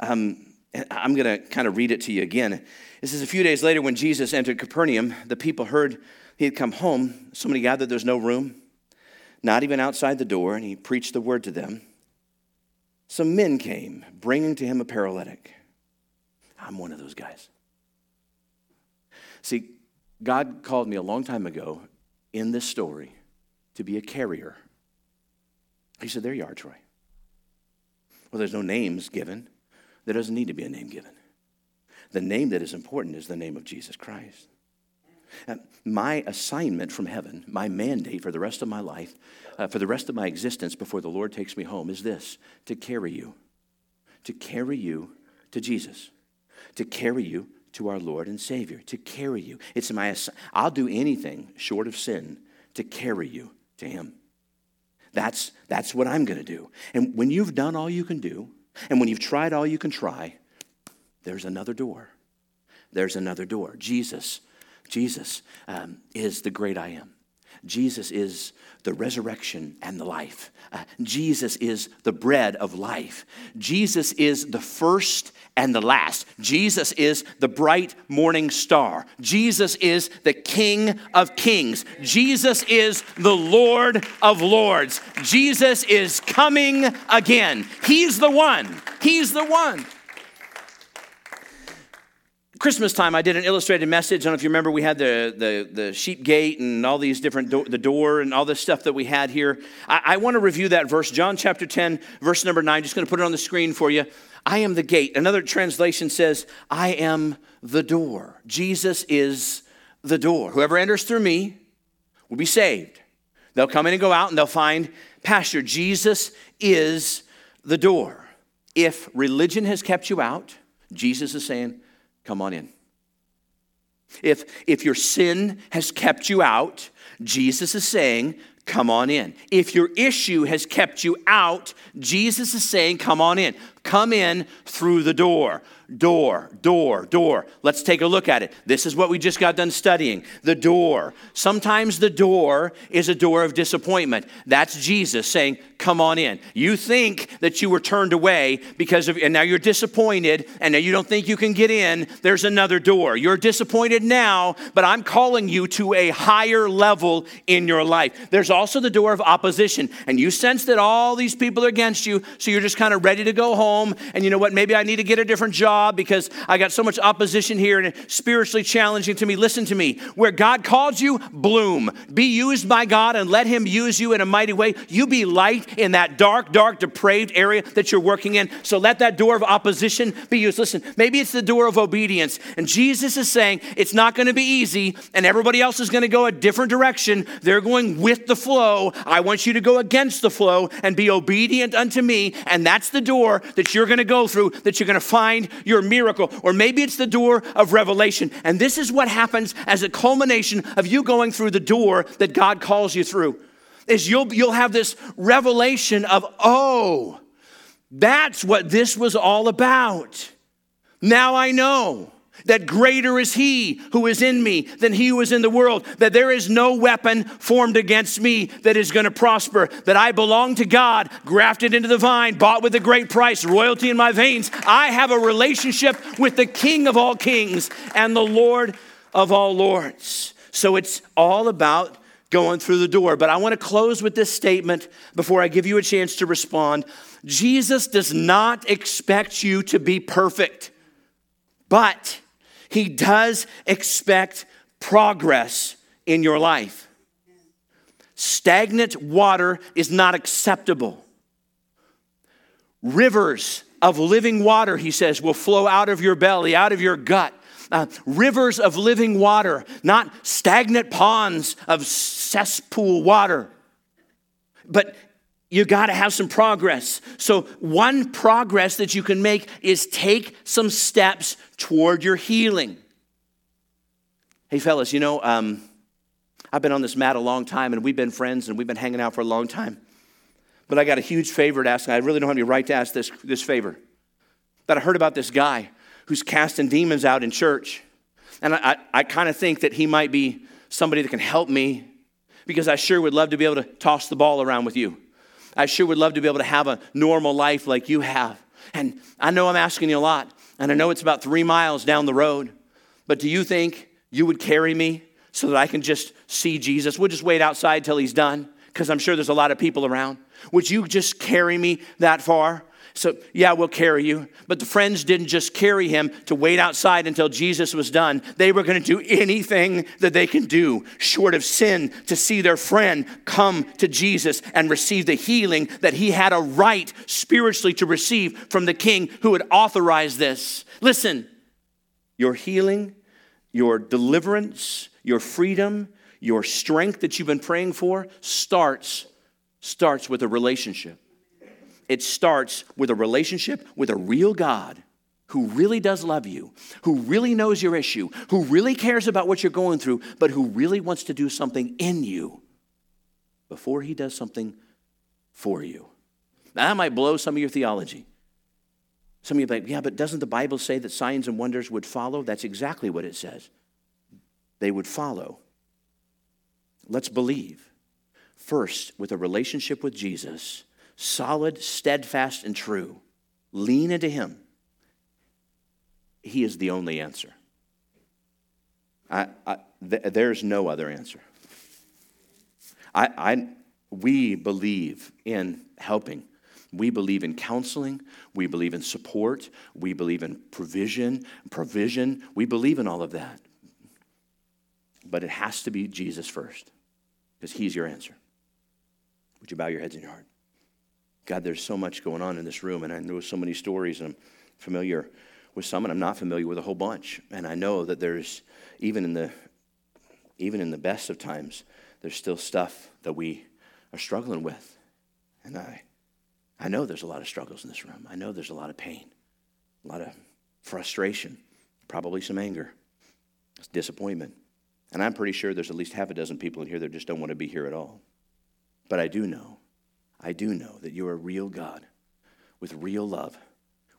Um, I'm going to kind of read it to you again. This is a few days later when Jesus entered Capernaum. The people heard he had come home. So many gathered, there's no room, not even outside the door, and he preached the word to them. Some men came, bringing to him a paralytic. I'm one of those guys. See, God called me a long time ago in this story to be a carrier. He said, There you are, Troy. Well, there's no names given. There doesn't need to be a name given. The name that is important is the name of Jesus Christ. And my assignment from heaven, my mandate for the rest of my life, uh, for the rest of my existence before the Lord takes me home, is this to carry you, to carry you to Jesus, to carry you to our Lord and Savior, to carry you. It's my, I'll do anything short of sin to carry you to Him. That's, that's what I'm going to do. And when you've done all you can do, and when you've tried all you can try, there's another door. There's another door. Jesus, Jesus um, is the great I am. Jesus is the resurrection and the life. Uh, Jesus is the bread of life. Jesus is the first and the last. Jesus is the bright morning star. Jesus is the King of kings. Jesus is the Lord of lords. Jesus is coming again. He's the one. He's the one. Christmas time, I did an illustrated message. I don't know if you remember, we had the, the, the sheep gate and all these different, do- the door and all this stuff that we had here. I, I want to review that verse, John chapter 10, verse number 9. Just going to put it on the screen for you. I am the gate. Another translation says, I am the door. Jesus is the door. Whoever enters through me will be saved. They'll come in and go out and they'll find pasture. Jesus is the door. If religion has kept you out, Jesus is saying, Come on in. If, if your sin has kept you out, Jesus is saying, Come on in. If your issue has kept you out, Jesus is saying, Come on in. Come in through the door. Door, door, door. Let's take a look at it. This is what we just got done studying. The door. Sometimes the door is a door of disappointment. That's Jesus saying, Come on in. You think that you were turned away because of, and now you're disappointed, and now you don't think you can get in. There's another door. You're disappointed now, but I'm calling you to a higher level in your life. There's also the door of opposition, and you sense that all these people are against you, so you're just kind of ready to go home. And you know what? Maybe I need to get a different job because I got so much opposition here and it's spiritually challenging to me. Listen to me. Where God calls you, bloom. Be used by God and let Him use you in a mighty way. You be light in that dark, dark, depraved area that you're working in. So let that door of opposition be used. Listen, maybe it's the door of obedience. And Jesus is saying it's not going to be easy, and everybody else is going to go a different direction. They're going with the flow. I want you to go against the flow and be obedient unto me. And that's the door that you're going to go through, that you're going to find your miracle. Or maybe it's the door of revelation. And this is what happens as a culmination of you going through the door that God calls you through is you'll, you'll have this revelation of, oh, that's what this was all about. Now I know. That greater is he who is in me than he who is in the world, that there is no weapon formed against me that is going to prosper, that I belong to God, grafted into the vine, bought with a great price, royalty in my veins. I have a relationship with the King of all kings and the Lord of all lords. So it's all about going through the door. But I want to close with this statement before I give you a chance to respond. Jesus does not expect you to be perfect, but he does expect progress in your life. Stagnant water is not acceptable. Rivers of living water, he says, will flow out of your belly, out of your gut. Uh, rivers of living water, not stagnant ponds of cesspool water. But you got to have some progress. So, one progress that you can make is take some steps toward your healing. Hey, fellas, you know, um, I've been on this mat a long time and we've been friends and we've been hanging out for a long time. But I got a huge favor to ask. I really don't have any right to ask this, this favor. That I heard about this guy who's casting demons out in church. And I, I, I kind of think that he might be somebody that can help me because I sure would love to be able to toss the ball around with you. I sure would love to be able to have a normal life like you have. And I know I'm asking you a lot, and I know it's about three miles down the road, but do you think you would carry me so that I can just see Jesus? We'll just wait outside till he's done because I'm sure there's a lot of people around. Would you just carry me that far? So, yeah, we'll carry you. But the friends didn't just carry him to wait outside until Jesus was done. They were going to do anything that they can do, short of sin, to see their friend come to Jesus and receive the healing that he had a right spiritually to receive from the king who had authorized this. Listen, your healing, your deliverance, your freedom, your strength that you've been praying for starts starts with a relationship it starts with a relationship with a real God who really does love you, who really knows your issue, who really cares about what you're going through, but who really wants to do something in you before he does something for you. Now, that might blow some of your theology. Some of you like, yeah, but doesn't the Bible say that signs and wonders would follow? That's exactly what it says. They would follow. Let's believe. First, with a relationship with Jesus, solid, steadfast, and true. Lean into Him. He is the only answer. I, I, th- there's no other answer. I, I, we believe in helping. We believe in counseling. We believe in support. We believe in provision, provision. We believe in all of that. But it has to be Jesus first because He's your answer. Would you bow your heads in your heart? God, there's so much going on in this room, and I know so many stories, and I'm familiar with some, and I'm not familiar with a whole bunch. And I know that there's, even in the, even in the best of times, there's still stuff that we are struggling with. And I, I know there's a lot of struggles in this room. I know there's a lot of pain, a lot of frustration, probably some anger, disappointment. And I'm pretty sure there's at least half a dozen people in here that just don't want to be here at all. But I do know I do know that you're a real God with real love,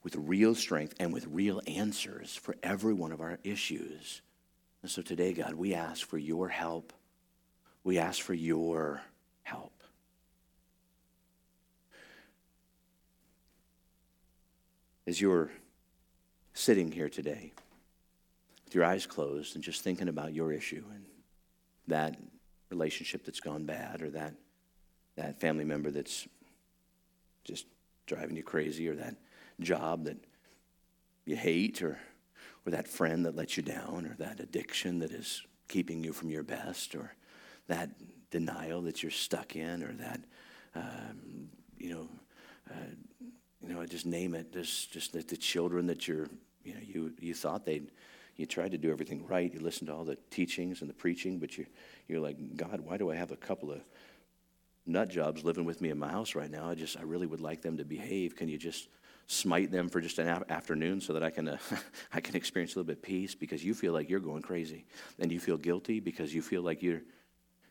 with real strength, and with real answers for every one of our issues. And so today, God, we ask for your help. We ask for your help. As you're sitting here today, with your eyes closed and just thinking about your issue and that relationship that's gone bad or that that family member that's just driving you crazy, or that job that you hate, or, or that friend that lets you down, or that addiction that is keeping you from your best, or that denial that you're stuck in, or that, um, you know, uh, you know, just name it. Just, just the, the children that you're, you know, you, you thought they'd, you tried to do everything right. You listened to all the teachings and the preaching, but you, you're like, God, why do I have a couple of nut jobs living with me in my house right now. I just, I really would like them to behave. Can you just smite them for just an afternoon so that I can, uh, I can experience a little bit of peace because you feel like you're going crazy and you feel guilty because you feel like you're,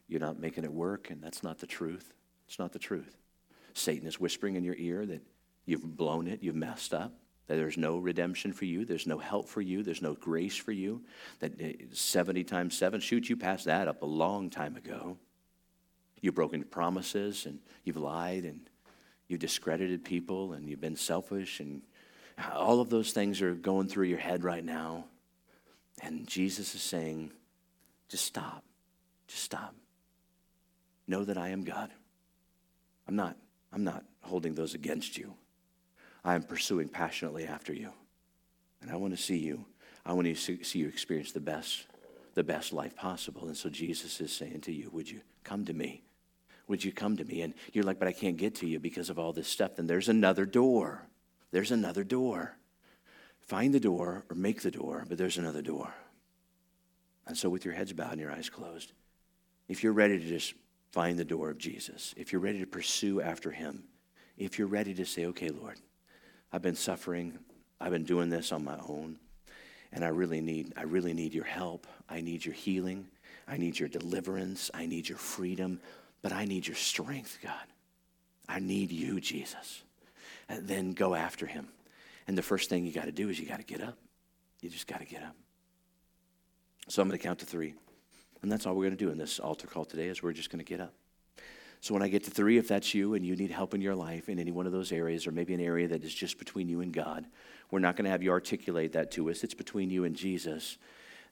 you're not making it work and that's not the truth. It's not the truth. Satan is whispering in your ear that you've blown it, you've messed up. that there's no redemption for you, there's no help for you, there's no grace for you, that 70 times 7, shoot, you passed that up a long time ago. You've broken promises and you've lied and you've discredited people and you've been selfish and all of those things are going through your head right now. And Jesus is saying, just stop. Just stop. Know that I am God. I'm not, I'm not holding those against you. I am pursuing passionately after you. And I want to see you. I want to see you experience the best, the best life possible. And so Jesus is saying to you, Would you come to me? Would you come to me? And you're like, But I can't get to you because of all this stuff. Then there's another door. There's another door. Find the door or make the door, but there's another door. And so, with your heads bowed and your eyes closed, if you're ready to just find the door of Jesus, if you're ready to pursue after him, if you're ready to say, okay, Lord, I've been suffering, I've been doing this on my own, and I really need, I really need your help. I need your healing. I need your deliverance. I need your freedom, but I need your strength, God. I need you, Jesus. And then go after him. And the first thing you got to do is you got to get up. You just got to get up. So I'm going to count to three. And that's all we're going to do in this altar call today is we're just going to get up. So when I get to three, if that's you and you need help in your life in any one of those areas, or maybe an area that is just between you and God, we're not going to have you articulate that to us. It's between you and Jesus.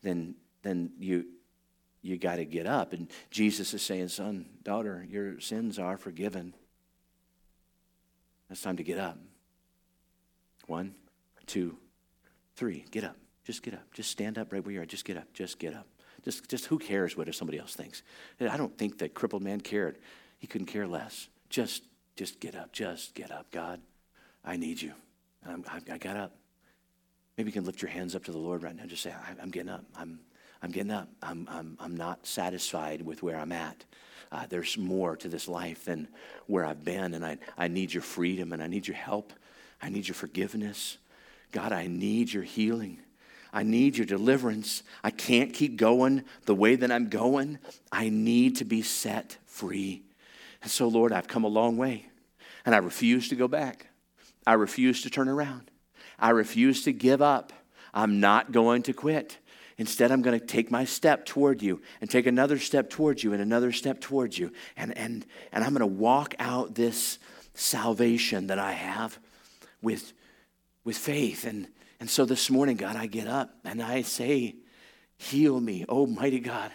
Then, then you you got to get up. And Jesus is saying, "Son, daughter, your sins are forgiven." It's time to get up. One, two, three. Get up. Just get up. Just stand up right where you are. Just get up. Just get up. Just, just who cares what if somebody else thinks? I don't think that crippled man cared. He couldn't care less. Just, just get up. Just get up. God, I need you. I, I got up. Maybe you can lift your hands up to the Lord right now. Just say, I, am getting up. I'm, I'm getting up. I'm, I'm, I'm not satisfied with where I'm at. Uh, there's more to this life than where I've been, and I, I need your freedom, and I need your help. I need your forgiveness. God, I need your healing. I need your deliverance. I can't keep going the way that I'm going. I need to be set free. And so, Lord, I've come a long way, and I refuse to go back. I refuse to turn around. I refuse to give up. I'm not going to quit. Instead, I'm going to take my step toward you and take another step towards you and another step towards you. And, and, and I'm going to walk out this salvation that I have with, with faith. And, and so this morning, God, I get up and I say, Heal me, oh mighty God.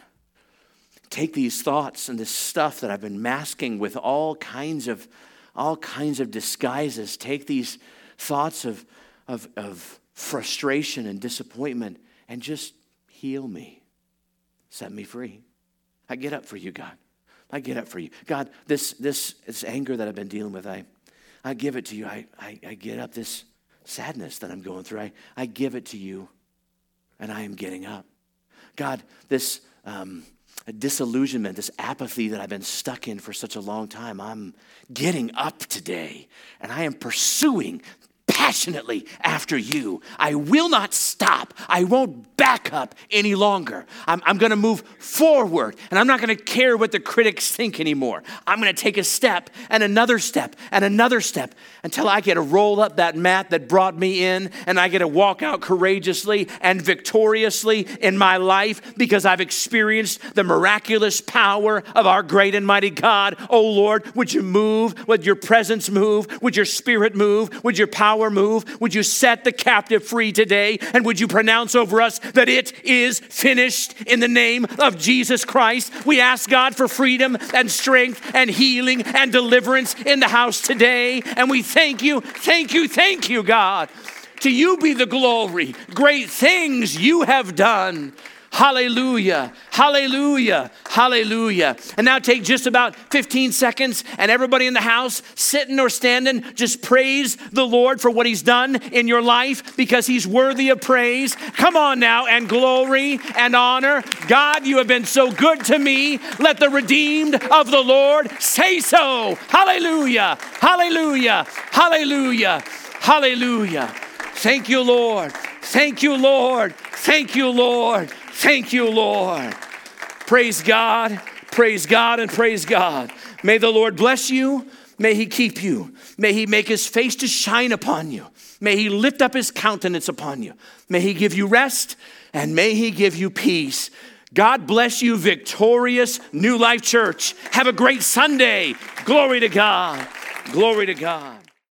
Take these thoughts and this stuff that I've been masking with all kinds of all kinds of disguises. Take these thoughts of, of, of frustration and disappointment and just heal me. Set me free. I get up for you, God. I get up for you. God, this, this, this anger that I've been dealing with, I, I give it to you. I, I, I get up this sadness that I'm going through. I, I give it to you, and I am getting up. God, this um, disillusionment, this apathy that I've been stuck in for such a long time, I'm getting up today, and I am pursuing passionately after you. I will not stop. I won't back up any longer. I'm, I'm going to move forward and I'm not going to care what the critics think anymore. I'm going to take a step and another step and another step until I get to roll up that mat that brought me in and I get to walk out courageously and victoriously in my life because I've experienced the miraculous power of our great and mighty God. Oh Lord, would you move? Would your presence move? Would your spirit move? Would your power move? Would you set the captive free today? And would you pronounce over us that it is finished in the name of Jesus Christ? We ask God for freedom and strength and healing and deliverance in the house today. And we thank you, thank you, thank you, God. To you be the glory. Great things you have done. Hallelujah, hallelujah, hallelujah. And now take just about 15 seconds, and everybody in the house, sitting or standing, just praise the Lord for what He's done in your life because He's worthy of praise. Come on now, and glory and honor. God, you have been so good to me. Let the redeemed of the Lord say so. Hallelujah, hallelujah, hallelujah, hallelujah. Thank you, Lord. Thank you, Lord. Thank you, Lord. Thank you, Lord. Praise God, praise God, and praise God. May the Lord bless you. May he keep you. May he make his face to shine upon you. May he lift up his countenance upon you. May he give you rest and may he give you peace. God bless you, victorious New Life Church. Have a great Sunday. Glory to God. Glory to God.